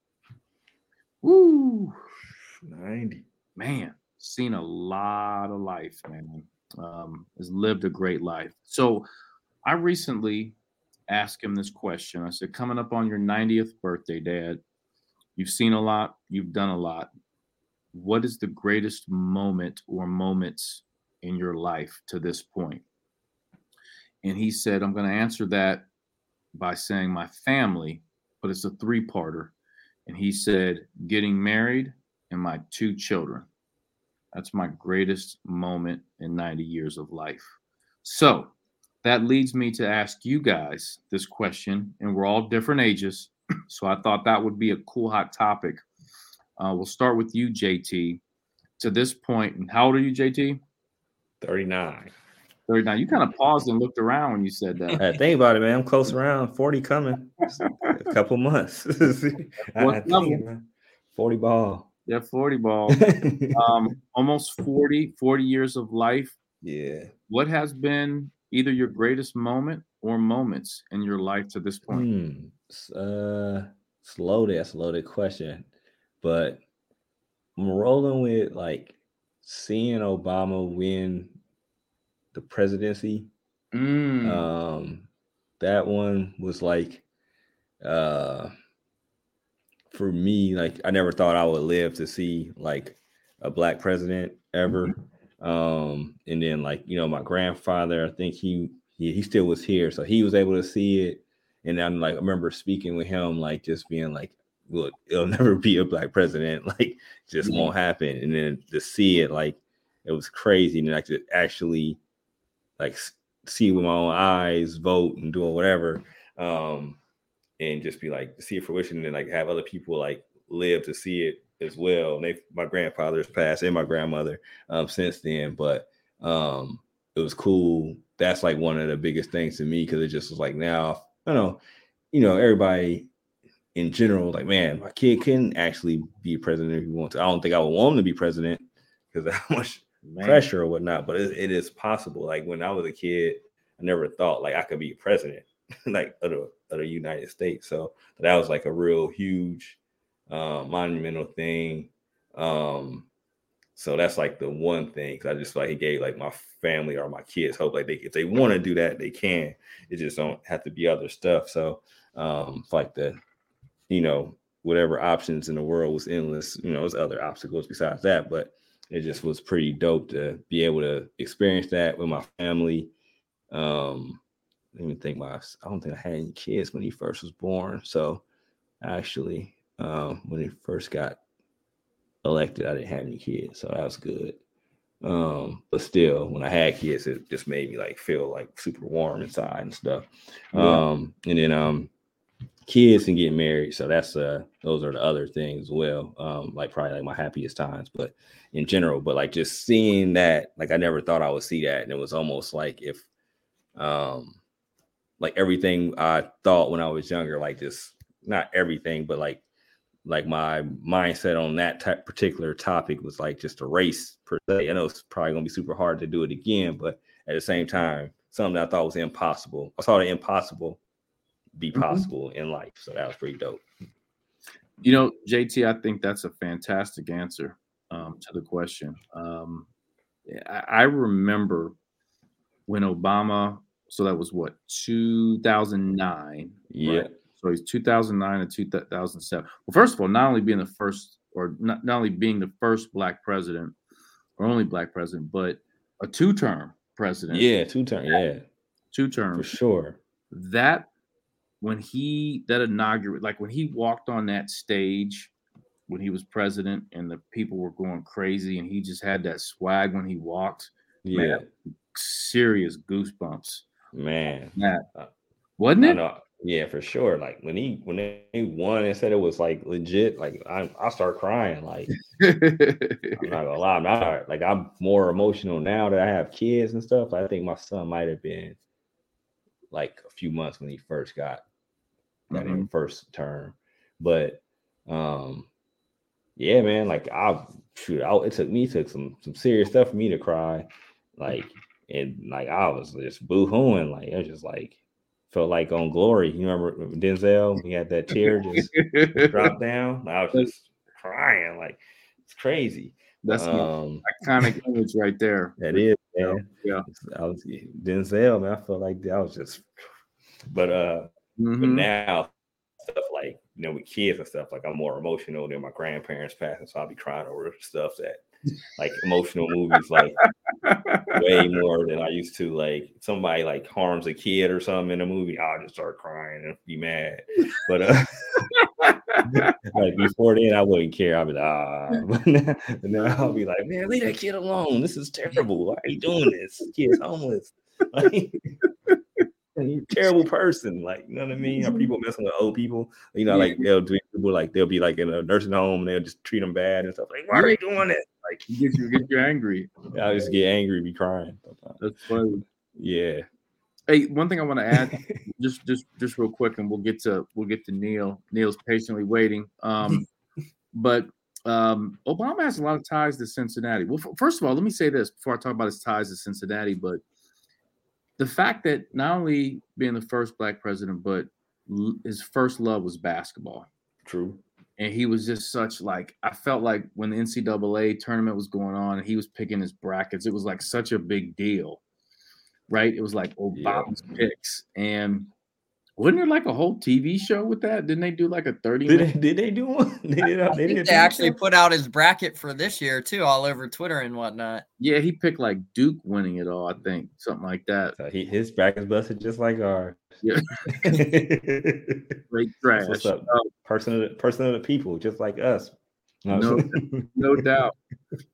Woo, 90. man, seen a lot of life, man. Um, has lived a great life. So I recently asked him this question. I said, coming up on your 90th birthday, Dad, you've seen a lot, you've done a lot. What is the greatest moment or moments in your life to this point? And he said, I'm going to answer that by saying my family, but it's a three parter. And he said, getting married and my two children. That's my greatest moment in 90 years of life. So that leads me to ask you guys this question, and we're all different ages. So I thought that would be a cool hot topic. Uh, we'll start with you, JT. To this point, and how old are you, JT? 39. 39. You kind of paused and looked around when you said that. Hey, think about it, man. I'm close around 40 coming. a couple months. I- I think, man. 40 ball. Yeah, 40 ball. Um, almost 40, 40 years of life. yeah. What has been either your greatest moment or moments in your life to this point? S- Uh, slow that's a loaded question, but I'm rolling with like seeing Obama win the presidency. Mm, Um, that one was like, uh, for me, like I never thought I would live to see like a black president ever. Um, and then like you know, my grandfather, I think he he, he still was here, so he was able to see it. And I'm like, I remember speaking with him, like just being like, "Look, it'll never be a black president. Like, just Yeah. won't happen." And then to see it, like, it was crazy. And I could actually, like, see with my own eyes, vote and doing whatever, um, and just be like, see it fruition, and then like have other people like live to see it as well. And they, my grandfather's passed and my grandmother um, since then, but um, it was cool. That's like one of the biggest things to me because it just was like now, I don't know, you know, everybody in general, like, man, my kid can actually be president if he wants to. I don't think I would want him to be president because how much Man. pressure or whatnot, but it, it is possible. Like when I was a kid, I never thought like I could be president, like of the, of the United States. So that was like a real huge, uh, monumental thing. Um, so that's like the one thing. I just like it gave like my family or my kids hope. Like they if they want to do that, they can. It just don't have to be other stuff. So um, like the, you know, whatever options in the world was endless. You know, there's other obstacles besides that, but it just was pretty dope to be able to experience that with my family. Um, I even think my I don't think I had any kids when he first was born. So actually, um, when he first got elected, I didn't have any kids, so that was good. Um, but still, when I had kids, it just made me like feel like super warm inside and stuff. Yeah. Um, and then um, kids and getting married, so that's uh, those are the other things as well. Um, like probably like my happiest times, but in general, but like just seeing that, like I never thought I would see that, and it was almost like if, um, like everything I thought when I was younger, like just not everything, but like like my mindset on that type particular topic was like just a race per se. I know it's probably gonna be super hard to do it again, but at the same time, something I thought was impossible. I saw the impossible be Mhm. possible in life. So that was pretty dope. You know, JT, I think that's a fantastic answer um, to the question. Um, I, I remember when Obama, so that was what, 2009? Yeah. right? So he's 2009 and 2007. Well, first of all, not only being the first, or not, not only being the first black president, or only black president, but a two term president. Yeah, two-term Yeah, two-term for sure. that when he that inaugural like when he walked on that stage when he was president and the people were going crazy and he just had that swag when he walked Yeah, serious goosebumps man. that Uh, wasn't it know. Yeah, for sure. Like when he when they won and said it was like legit, like I I start crying. Like I'm not gonna lie, I'm not like I'm more emotional now that I have kids and stuff. I think my son might have been like a few months when he first got got in first term, but um, yeah, man, like I shoot, I, it took me took some some serious stuff for me to cry, like and like I was just boo hooing, like it was just like felt like on Glory. You remember Denzel? He had that tear just drop down. I was just crying, like it's crazy. that's Um, iconic image right there that is, Yeah, man. yeah. I was Denzel, man. I felt like that was just, but uh, but Mhm. now stuff like you know with kids and stuff, like I'm more emotional than my grandparents passing, so I'll be crying over stuff that like emotional movies, like way more than I used to. Like somebody like harms a kid or something in a movie, I'll just start crying and be mad. But uh, like before then, I wouldn't care. I'd be like, ah, but now, I'll be like, man, leave that kid alone. This is terrible. Why are you doing this? This Kid's homeless. Like, terrible person. Like, you know what I mean? Or people messing with old people. You know, like they'll do people like they'll be like in a nursing home and they'll just treat them bad and stuff. Like, why are you doing it? Like, It gets you, get you angry I just get angry, be crying. that's funny Yeah. hey one thing i want to add just just just real quick and we'll get to we'll get to neil neil's patiently waiting um but um obama has a lot of ties to cincinnati well f- first of all let me say this before i talk about his ties to cincinnati but the fact that not only being the first black president but l- his first love was basketball True. And he was just such like I felt like when the NCAA tournament was going on and he was picking his brackets, it was like such a big deal, right? It was like Obama's picks, and Wasn't there like a whole TV show with that? Didn't they do like a 30 Did minute? they, did they do one? They did. I They, think did they actually show? put out his bracket for this year too, all over Twitter and whatnot. Yeah, he picked like Duke winning it all, I think. Something like that. So he, his bracket's busted just like ours. Yeah. Great trash. What's up? Uh, person of the person of the people, just like us. No. no doubt.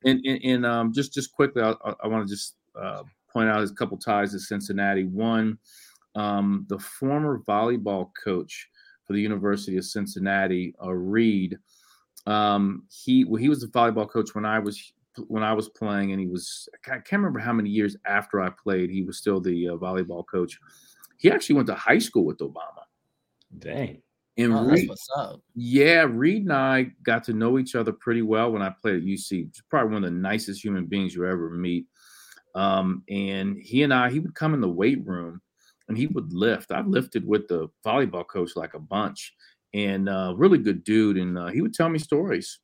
And, and, and um, just just quickly, I, I want to just uh, point out a couple ties to Cincinnati. One, um, the former volleyball coach for the University of Cincinnati, uh, Reed. Um, he well, he was the volleyball coach when I was when I was playing, and he was I can't remember how many years after I played. He was still the uh, volleyball coach. He actually went to high school with Obama. Dang. And Oh, Reed, what's up. yeah, Reed and I got to know each other pretty well when I played at UC. He's probably one of the nicest human beings you ever meet. Um, and he and I, he would come in the weight room and he would lift. I've lifted with the volleyball coach like a bunch, and uh, really good dude. And uh, he would tell me stories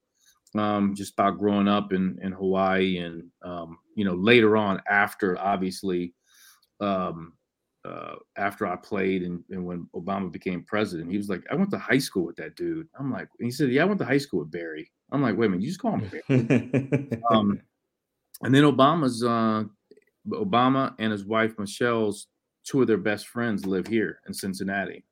um, just about growing up in in Hawaii, and um, you know later on after obviously. Um, uh, after I played and, and when Obama became president, he was like, I went to high school with that dude. I'm like, he said, Yeah, I went to high school with Barry. I'm like, wait a minute, you just call him Barry. Um, and then Obama's uh, Obama and his wife Michelle's two of their best friends live here in Cincinnati,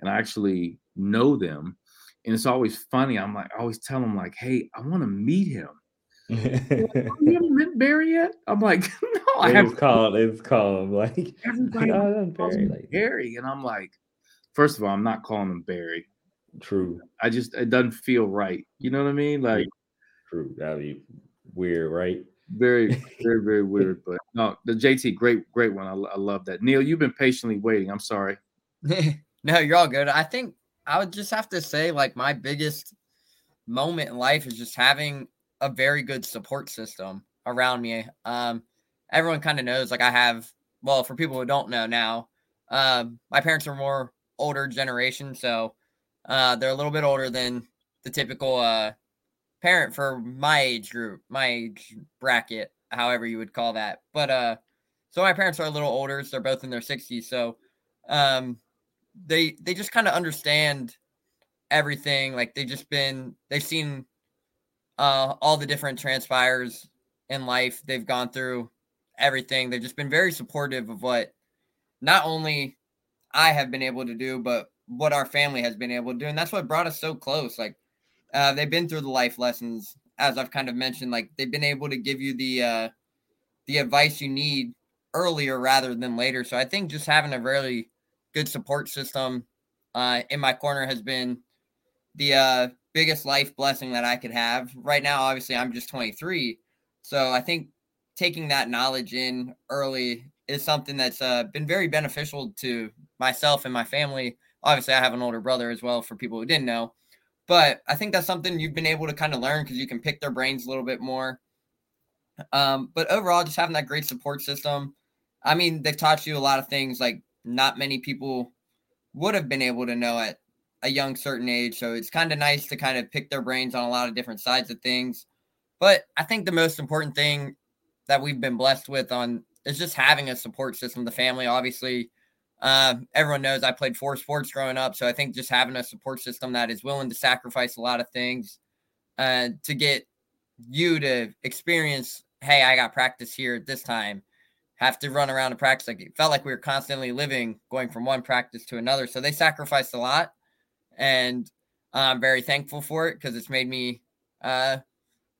and I actually know them. And it's always funny. I'm like, I always tell them like, Hey, I want to meet him. "Oh, You haven't met Barry yet? I'm like, No, I have was called. It was called like. everybody oh, calls Barry, him like, Barry, and I'm like, first of all, I'm not calling him Barry. True. I just it doesn't feel right. You know what I mean? Like True. That'd be weird, right? very, very, very weird. But no, the JT, great, great one. I, I love that. Neil, you've been patiently waiting. I'm sorry. no, you're all good. I think I would just have to say, like, my biggest moment in life is just having a very good support system around me. Um, everyone kind of knows, like, I have, well, for people who don't know now, um, my parents are more older generation, so uh, they're a little bit older than the typical uh, parent for my age group, my age bracket, however you would call that. But uh, so my parents are a little older, so they're both in their 60s, so um, they they just kind of understand everything. Like they've just been they've seen uh, all the different transpires in life. They've gone through everything. They've just been very supportive of what not only I have been able to do, but what our family has been able to do. And that's what brought us so close. Like uh, they've been through the life lessons, as I've kind of mentioned. Like they've been able to give you the uh, the advice you need earlier rather than later. So I think just having a really good support system uh, in my corner has been the uh, biggest life blessing that I could have. Right now, obviously, I'm just 23. So I think taking that knowledge in early is something that's uh, been very beneficial to myself and my family. Obviously, I have an older brother as well for people who didn't know. But I think that's something you've been able to kind of learn because you can pick their brains a little bit more. Um, but overall, just having that great support system. I mean, they've taught you a lot of things like not many people would have been able to know at a young certain age. So it's kind of nice to kind of pick their brains on a lot of different sides of things. But I think the most important thing that we've been blessed with on is just having a support system. The family, obviously, uh, everyone knows I played four sports growing up, so I think just having a support system that is willing to sacrifice a lot of things uh, to get you to experience. Hey, I got practice here at this time. Have to run around to practice. Like it felt like we were constantly living, going from one practice to another. So they sacrificed a lot, and I'm very thankful for it because it's made me uh,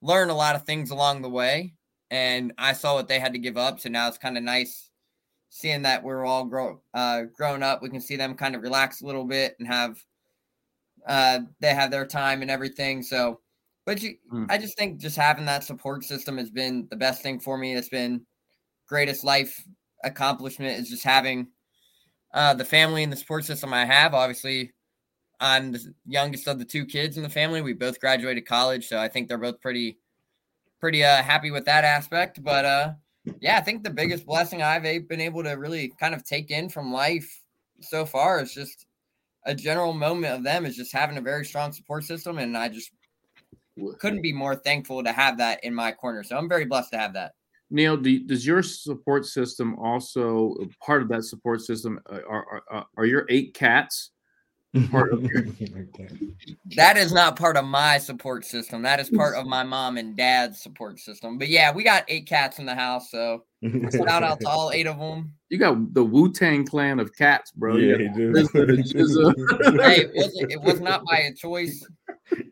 learn a lot of things along the way. And I saw what they had to give up, so now it's kind of nice seeing that we're all grow uh, grown up. We can see them kind of relax a little bit and have uh, they have their time and everything. So, but you, Mm. I just think just having that support system has been the best thing for me. It's been greatest life accomplishment is just having uh, the family and the support system I have. Obviously, I'm the youngest of the two kids in the family. We both graduated college, so I think they're both pretty, pretty uh, happy with that aspect. But uh, yeah, I think the biggest blessing I've been able to really kind of take in from life so far is just a general moment of them is just having a very strong support system, and I just couldn't be more thankful to have that in my corner. So I'm very blessed to have that. Neil, do, does your support system also part of that support system? uh, Are are, are your eight cats part of your? That is not part of my support system. That is part of my mom and dad's support system. But yeah, we got eight cats in the house, so shout out to all eight of them. You got the Wu Tang clan of cats, bro. You Yeah, got he do. RZA, the GZA. Hey, it was, it was not by a choice.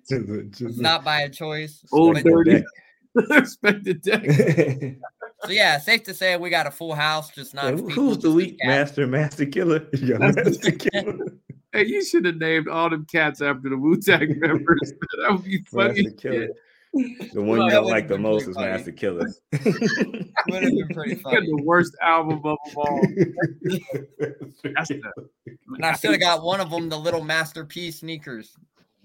It was not by a choice. Old But- dirty. Inspectah Deck. so yeah, safe to say we got a full house, just not. Hey, who's the just weak master, Masta Killa? You got Master Masta Killa. Hey, you should have named all them cats after the Wu Tang members. that would be funny. Masta Killa. The one Well, you don't like the most pretty is. Masta Killa. Would have been pretty You got funny. the worst album of them all. That's the- And I still got one of them, the little masterpiece sneakers.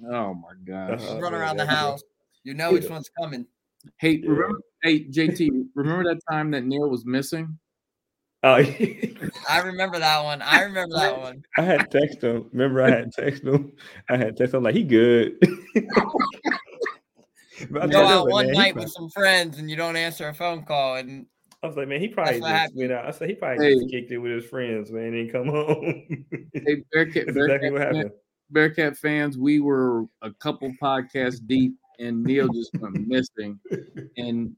oh my gosh. Uh-huh. Run man, around the that's good. house. You know which one's coming. Hey, Yeah. remember? Hey, JT, remember that time that Neil was missing? Oh, I remember that one. I remember that one. I had text him. Remember, I had text him. I had text him like he good. But You go out like, one man, night prob- with some friends and you don't answer a phone call, and I was like, man, he probably what just happened. went out. I said he probably Hey. just kicked it with his friends, man, and come home. Hey, Bearcat, That's Bearcat, what happened. Bearcat fans, we were a couple podcasts deep, and Neil just went missing. And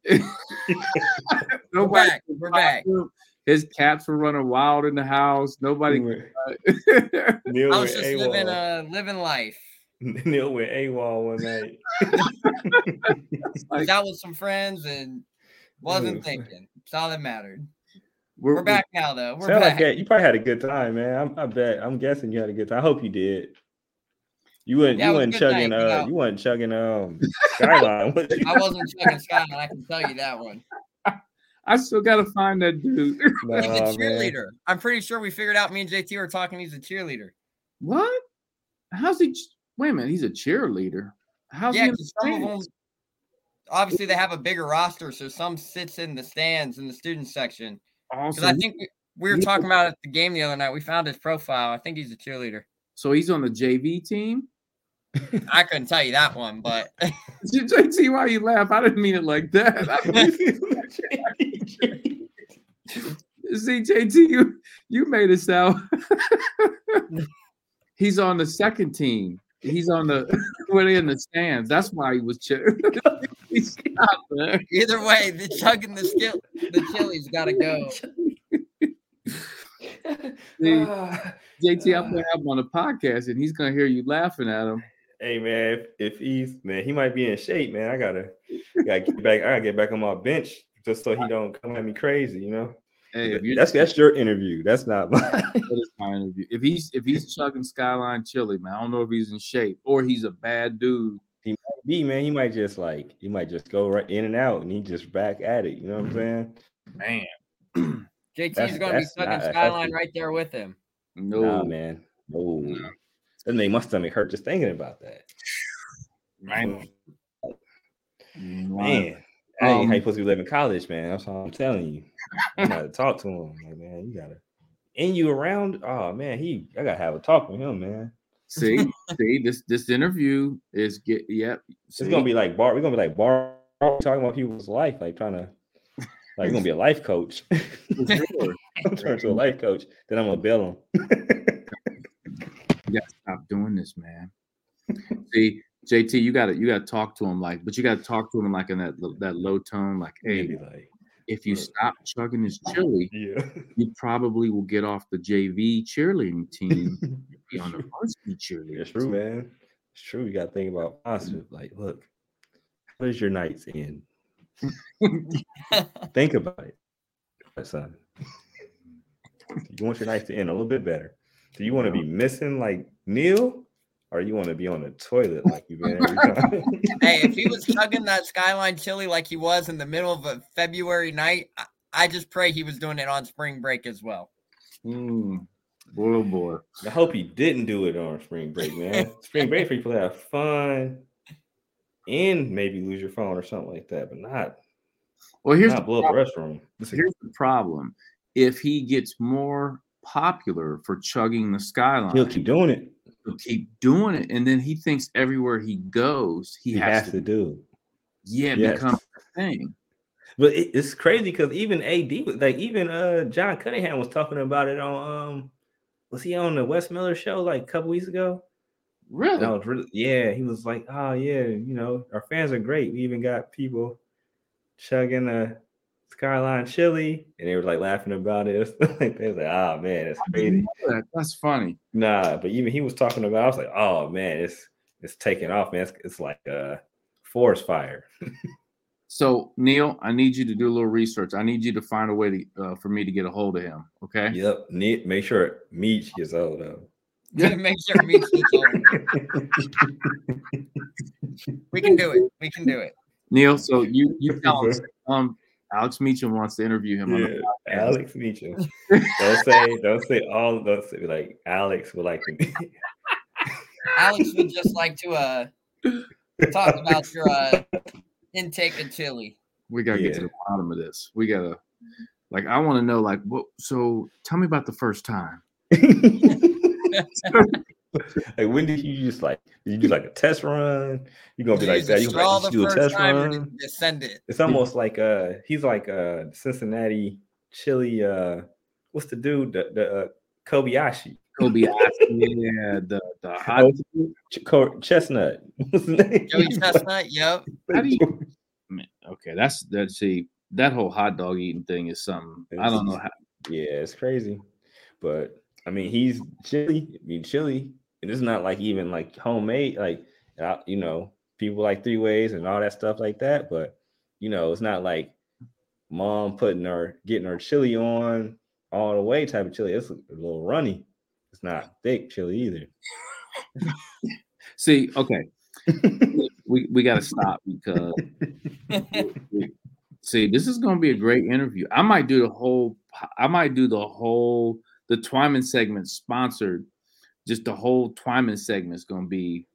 we're back. We're back. His cats were running wild in the house. Nobody. Neil I was just living AWOL. uh living life. Neil went AWOL one night. Like- Was out with some friends and wasn't thinking. That's all that mattered. we're, We're back now, though. We're Sound back. like that. You probably had a good time, man. I'm, I bet. I'm guessing you had a good time. I hope you did. You weren't. Yeah, you was a wasn't chugging. night, you uh, know. you wasn't chugging. Um, skyline. I wasn't chugging Skyline. I can tell you that one. I still got to find that dude. He's Nah, a man. cheerleader. I'm pretty sure we figured out. Me and JT were talking. He's a cheerleader. what? How's he? Wait a minute. He's a cheerleader. How's yeah, he? in 'cause the some of them. Obviously, they have a bigger roster, so some sits in the stands in the student section. Because Also, I think we, we were talking about at the game the other night. We found his profile. I think he's a cheerleader. so he's on the JV team. I couldn't tell you that one, but JT, why you laugh? I didn't mean it like that. See, JT, you you made it sound. He's on the second team. He's on the when in the stands. That's why he was cheering. He's not there. either way, the chugging the skill, the chili's got to go. See, JT, I'm gonna have him on the podcast, and he's gonna hear you laughing at him. Hey man, if, if he's man, he might be in shape, man. I gotta, gotta get back. I gotta get back on my bench just so he don't come at me crazy, you know. Hey, if you that's that's your interview. That's not mine. that is my interview. If he's if he's chugging Skyline Chili, man, I don't know if he's in shape or he's a bad dude. He might be, man, he might just like he might just go right in and out, and he just back at it. You know what I'm mm-hmm. saying? Man, JT's That's- going to be that's chugging Skyline right there with him. no, Nah, man. No, No. That made my stomach hurt just thinking about that. man, Man, that ain't Um, how you supposed to be living college, man. That's all I'm telling you. You gotta talk to him, like, man. You gotta, and you around. Oh man, he. I gotta have a talk with him, man. See, see, this this interview is get yep. It's gonna be like bar. We're gonna be like bar talking about people's life, like trying to, like, you're gonna be a life coach. I'm turning to a life coach. Then I'm gonna bill him. You gotta stop doing this, man. See, JT, you gotta you gotta talk to him like, but you gotta talk to him like in that that low tone, like, hey, Maybe like, if you look. stop chugging this chili, yeah. you probably will get off the JV cheerleading team, be on the varsity cheerleading. It's true, man. It's true. You gotta think about positive. Like, look, how does your nights end? Think about it, my son. You want your nights to end a little bit better. Do you want to be missing like Neil, or you want to be on the toilet like you've been every time? hey, if he was chugging that Skyline chili like he was in the middle of a February night, I, I just pray he was doing it on spring break as well. Mm, boy, oh boy. I hope he didn't do it on spring break, man. spring break people have fun and maybe lose your phone or something like that, but not Well, here's the not blow up the restroom. here's the problem. If he gets more popular for chugging the skyline, He'll keep doing it. he'll keep doing it, and then he thinks everywhere he goes, he, He has, has to, to do. yeah, Yes. become a thing. But it, it's crazy because even AD like even uh John Cunningham was talking about it on um was he on the Wes Miller show like a couple weeks ago? Really? Was really yeah. He was like, oh yeah, you know, our fans are great. We even got people chugging a Skyline chili, and they were like laughing about it. like they was like, oh man, it's crazy. That. That's funny. Nah, but even he was talking about. I was like, oh man, it's it's taking off, man. It's, it's like a forest fire. so Neil, I need you to do a little research. I need you to find a way to uh, for me to get a hold of him. Okay. Yep. Need make sure Meech gets hold of. Yeah. make sure Meech gets hold. we can do it. We can do it. Neil, so you you tell him um Alex Meacham wants to interview him. Yeah, Alex Meacham. don't say, don't say all. Don't say like Alex would like to. Alex would just like to uh talk about your uh intake of chili. We gotta yeah. get to the bottom of this. We gotta, like, I want to know, like, what? So, tell me about the first time. like when did you just like did you do like a test run? You're gonna be like that. You like do a test run. Send it. It's almost like uh he's like uh Cincinnati chili uh what's the dude the, the uh, Kobayashi. Kobayashi, yeah, the the hot oh, chestnut. What's the name? Joey Chestnut, yep. How do you, man, okay, that's that see that whole hot dog eating thing is something it's, I don't know how yeah, it's crazy. But I mean he's chili. I mean chili and it's not like even like homemade, like uh, you know, people like three ways and all that stuff like that. But you know, it's not like mom putting her getting her chili on all the way type of chili. It's a little runny. It's not thick chili either. See, okay. we we gotta stop because see, this is gonna be a great interview. I might do the whole I might do the whole the Twyman segment sponsored just the whole Twyman segment is going to be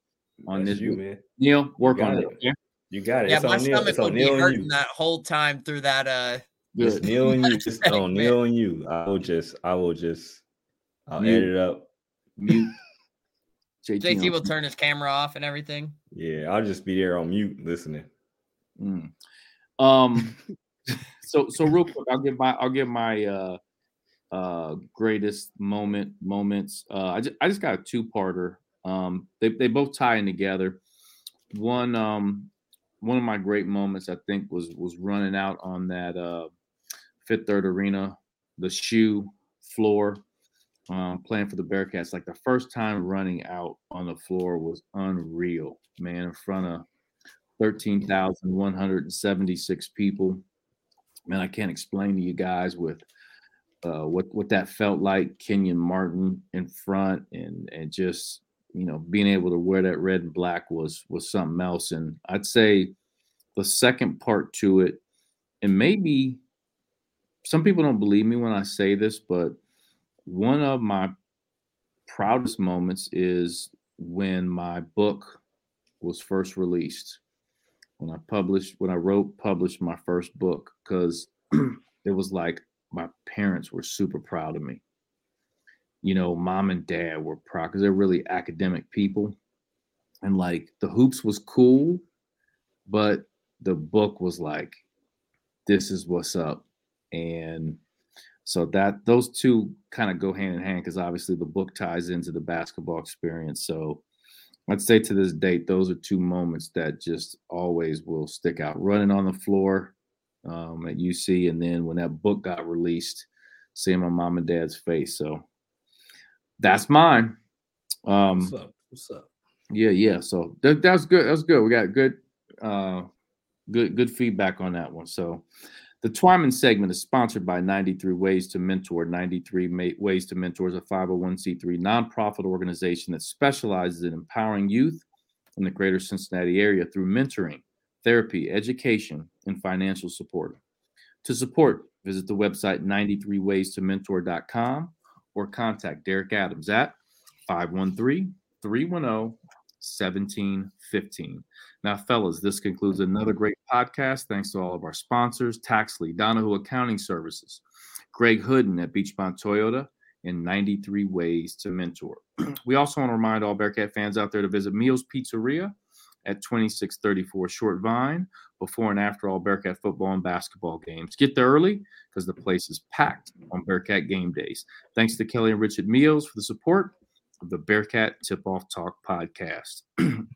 on That's this. You, man. Neil, work on it. it. Yeah? You got it. Yeah, it's my stomach would be hurting that whole time through that. Uh, just Neil and you. Just on Neil and you. I will just. I will just. I'll Mute. edit it up. Mute. JT, JT will turn his camera off and everything. Yeah, I'll just be there on mute listening. Mm. Um. so so real quick, I'll give my I'll give my uh uh greatest moment moments. Uh I just I just got a two-parter. Um they they both tie in together. One um one of my great moments I think was was running out on that uh Fifth Third Arena, the shoe floor, um, playing for the Bearcats. Like the first time running out on the floor was unreal, man, in front of 13,176 people. Man, I can't explain to you guys with uh, what what that felt like. Kenyon Martin in front, and and just you know being able to wear that red and black was was something else. And I'd say the second part to it, and maybe some people don't believe me when I say this, but one of my proudest moments is when my book was first released. When I published, when I wrote, published my first book, because it was like my parents were super proud of me. You know, mom and dad were proud because they're really academic people. And like the hoops was cool, but the book was like, this is what's up. And so that those two kind of go hand in hand because obviously the book ties into the basketball experience. So I'd say to this date, those are two moments that just always will stick out. Running on the floor um, at UC, and then when that book got released, seeing my mom and dad's face. So that's mine. Um, What's up? What's up? Yeah, yeah. So that, that's good. That's good. We got good, uh, good, good feedback on that one. So the Twyman segment is sponsored by 93 Ways to Mentor. 93 Ways to Mentor is a 501c3 nonprofit organization that specializes in empowering youth in the greater Cincinnati area through mentoring therapy, education, and financial support. To support, visit the website 93waystomentor.com or contact Derek Adams at 513 310 1715. Now, fellas, this concludes another great podcast. Thanks to all of our sponsors Taxley, Donahue Accounting Services, Greg Hooden at Beechmont Toyota, and 93 Ways to Mentor. we also want to remind all Bearcat fans out there to visit Meals Pizzeria at 2634 Short Vine, before and after all Bearcat football and basketball games. Get there early because the place is packed on Bearcat game days. Thanks to Kelly and Richard Meals for the support of the Bearcat Tip Off Talk podcast.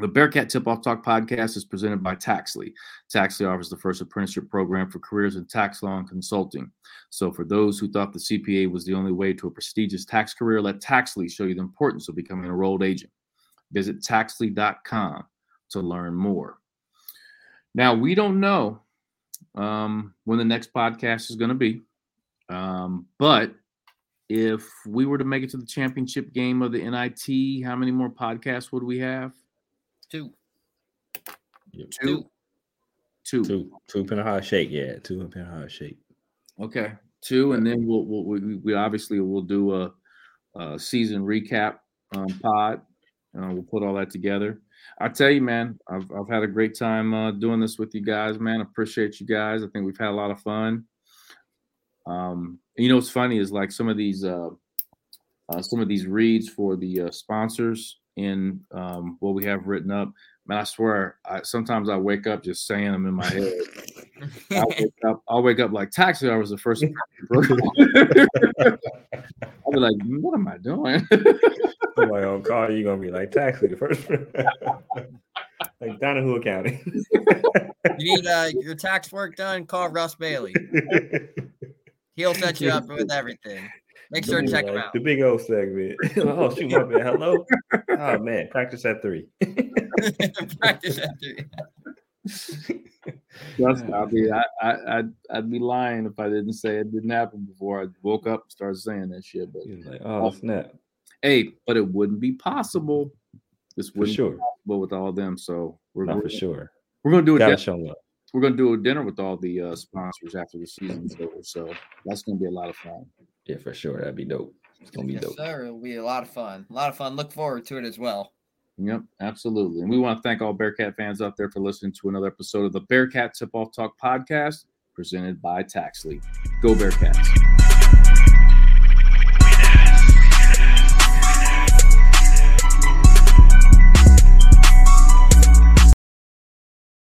The Bearcat Tip Off Talk podcast is presented by Taxley. Taxley offers the first apprenticeship program for careers in tax law and consulting. So, for those who thought the CPA was the only way to a prestigious tax career, let Taxley show you the importance of becoming an enrolled agent. Visit taxley.com to learn more. Now, we don't know um, when the next podcast is going to be, um, but if we were to make it to the championship game of the NIT, how many more podcasts would we have? Two. Two. Two. Two, two pin a high shake, yeah, two pin a high shake. Okay, two, and then we'll, we'll we, we obviously will do a, a season recap um, pod. Uh, we'll put all that together. I tell you, man, I've I've had a great time uh, doing this with you guys, man. Appreciate you guys. I think we've had a lot of fun. Um, you know what's funny is like some of these uh, uh some of these reads for the uh, sponsors in um, what we have written up. Man, I swear, I, sometimes I wake up just saying them in my head. I'll, wake up, I'll wake up like taxi hours the first. I'll be like, what am I doing? Somebody on call, you're gonna be like taxi the first. like Donahue County. you need uh, your tax work done? Call Russ Bailey. He'll set you up with everything. Make sure to check like, him out. The big old segment. oh, shoot, my bad. Hello. Oh man, practice at three. practice at three. Trust me, I'd be, I, I, I'd, I'd be lying if I didn't say it didn't happen before I woke up and started saying that shit. But like, oh snap. Hey, but it wouldn't be possible. This wouldn't sure. be possible with all them. So we're Not for sure. We're gonna do it. Gotta show up we're going to do a dinner with all the uh, sponsors after the season's over. So that's going to be a lot of fun. Yeah, for sure. That'd be dope. It's going to be yes, dope. Sir, it'll be a lot of fun. A lot of fun. Look forward to it as well. Yep, absolutely. And we want to thank all Bearcat fans out there for listening to another episode of the Bearcat Tip Off Talk podcast presented by Taxley. Go Bearcats.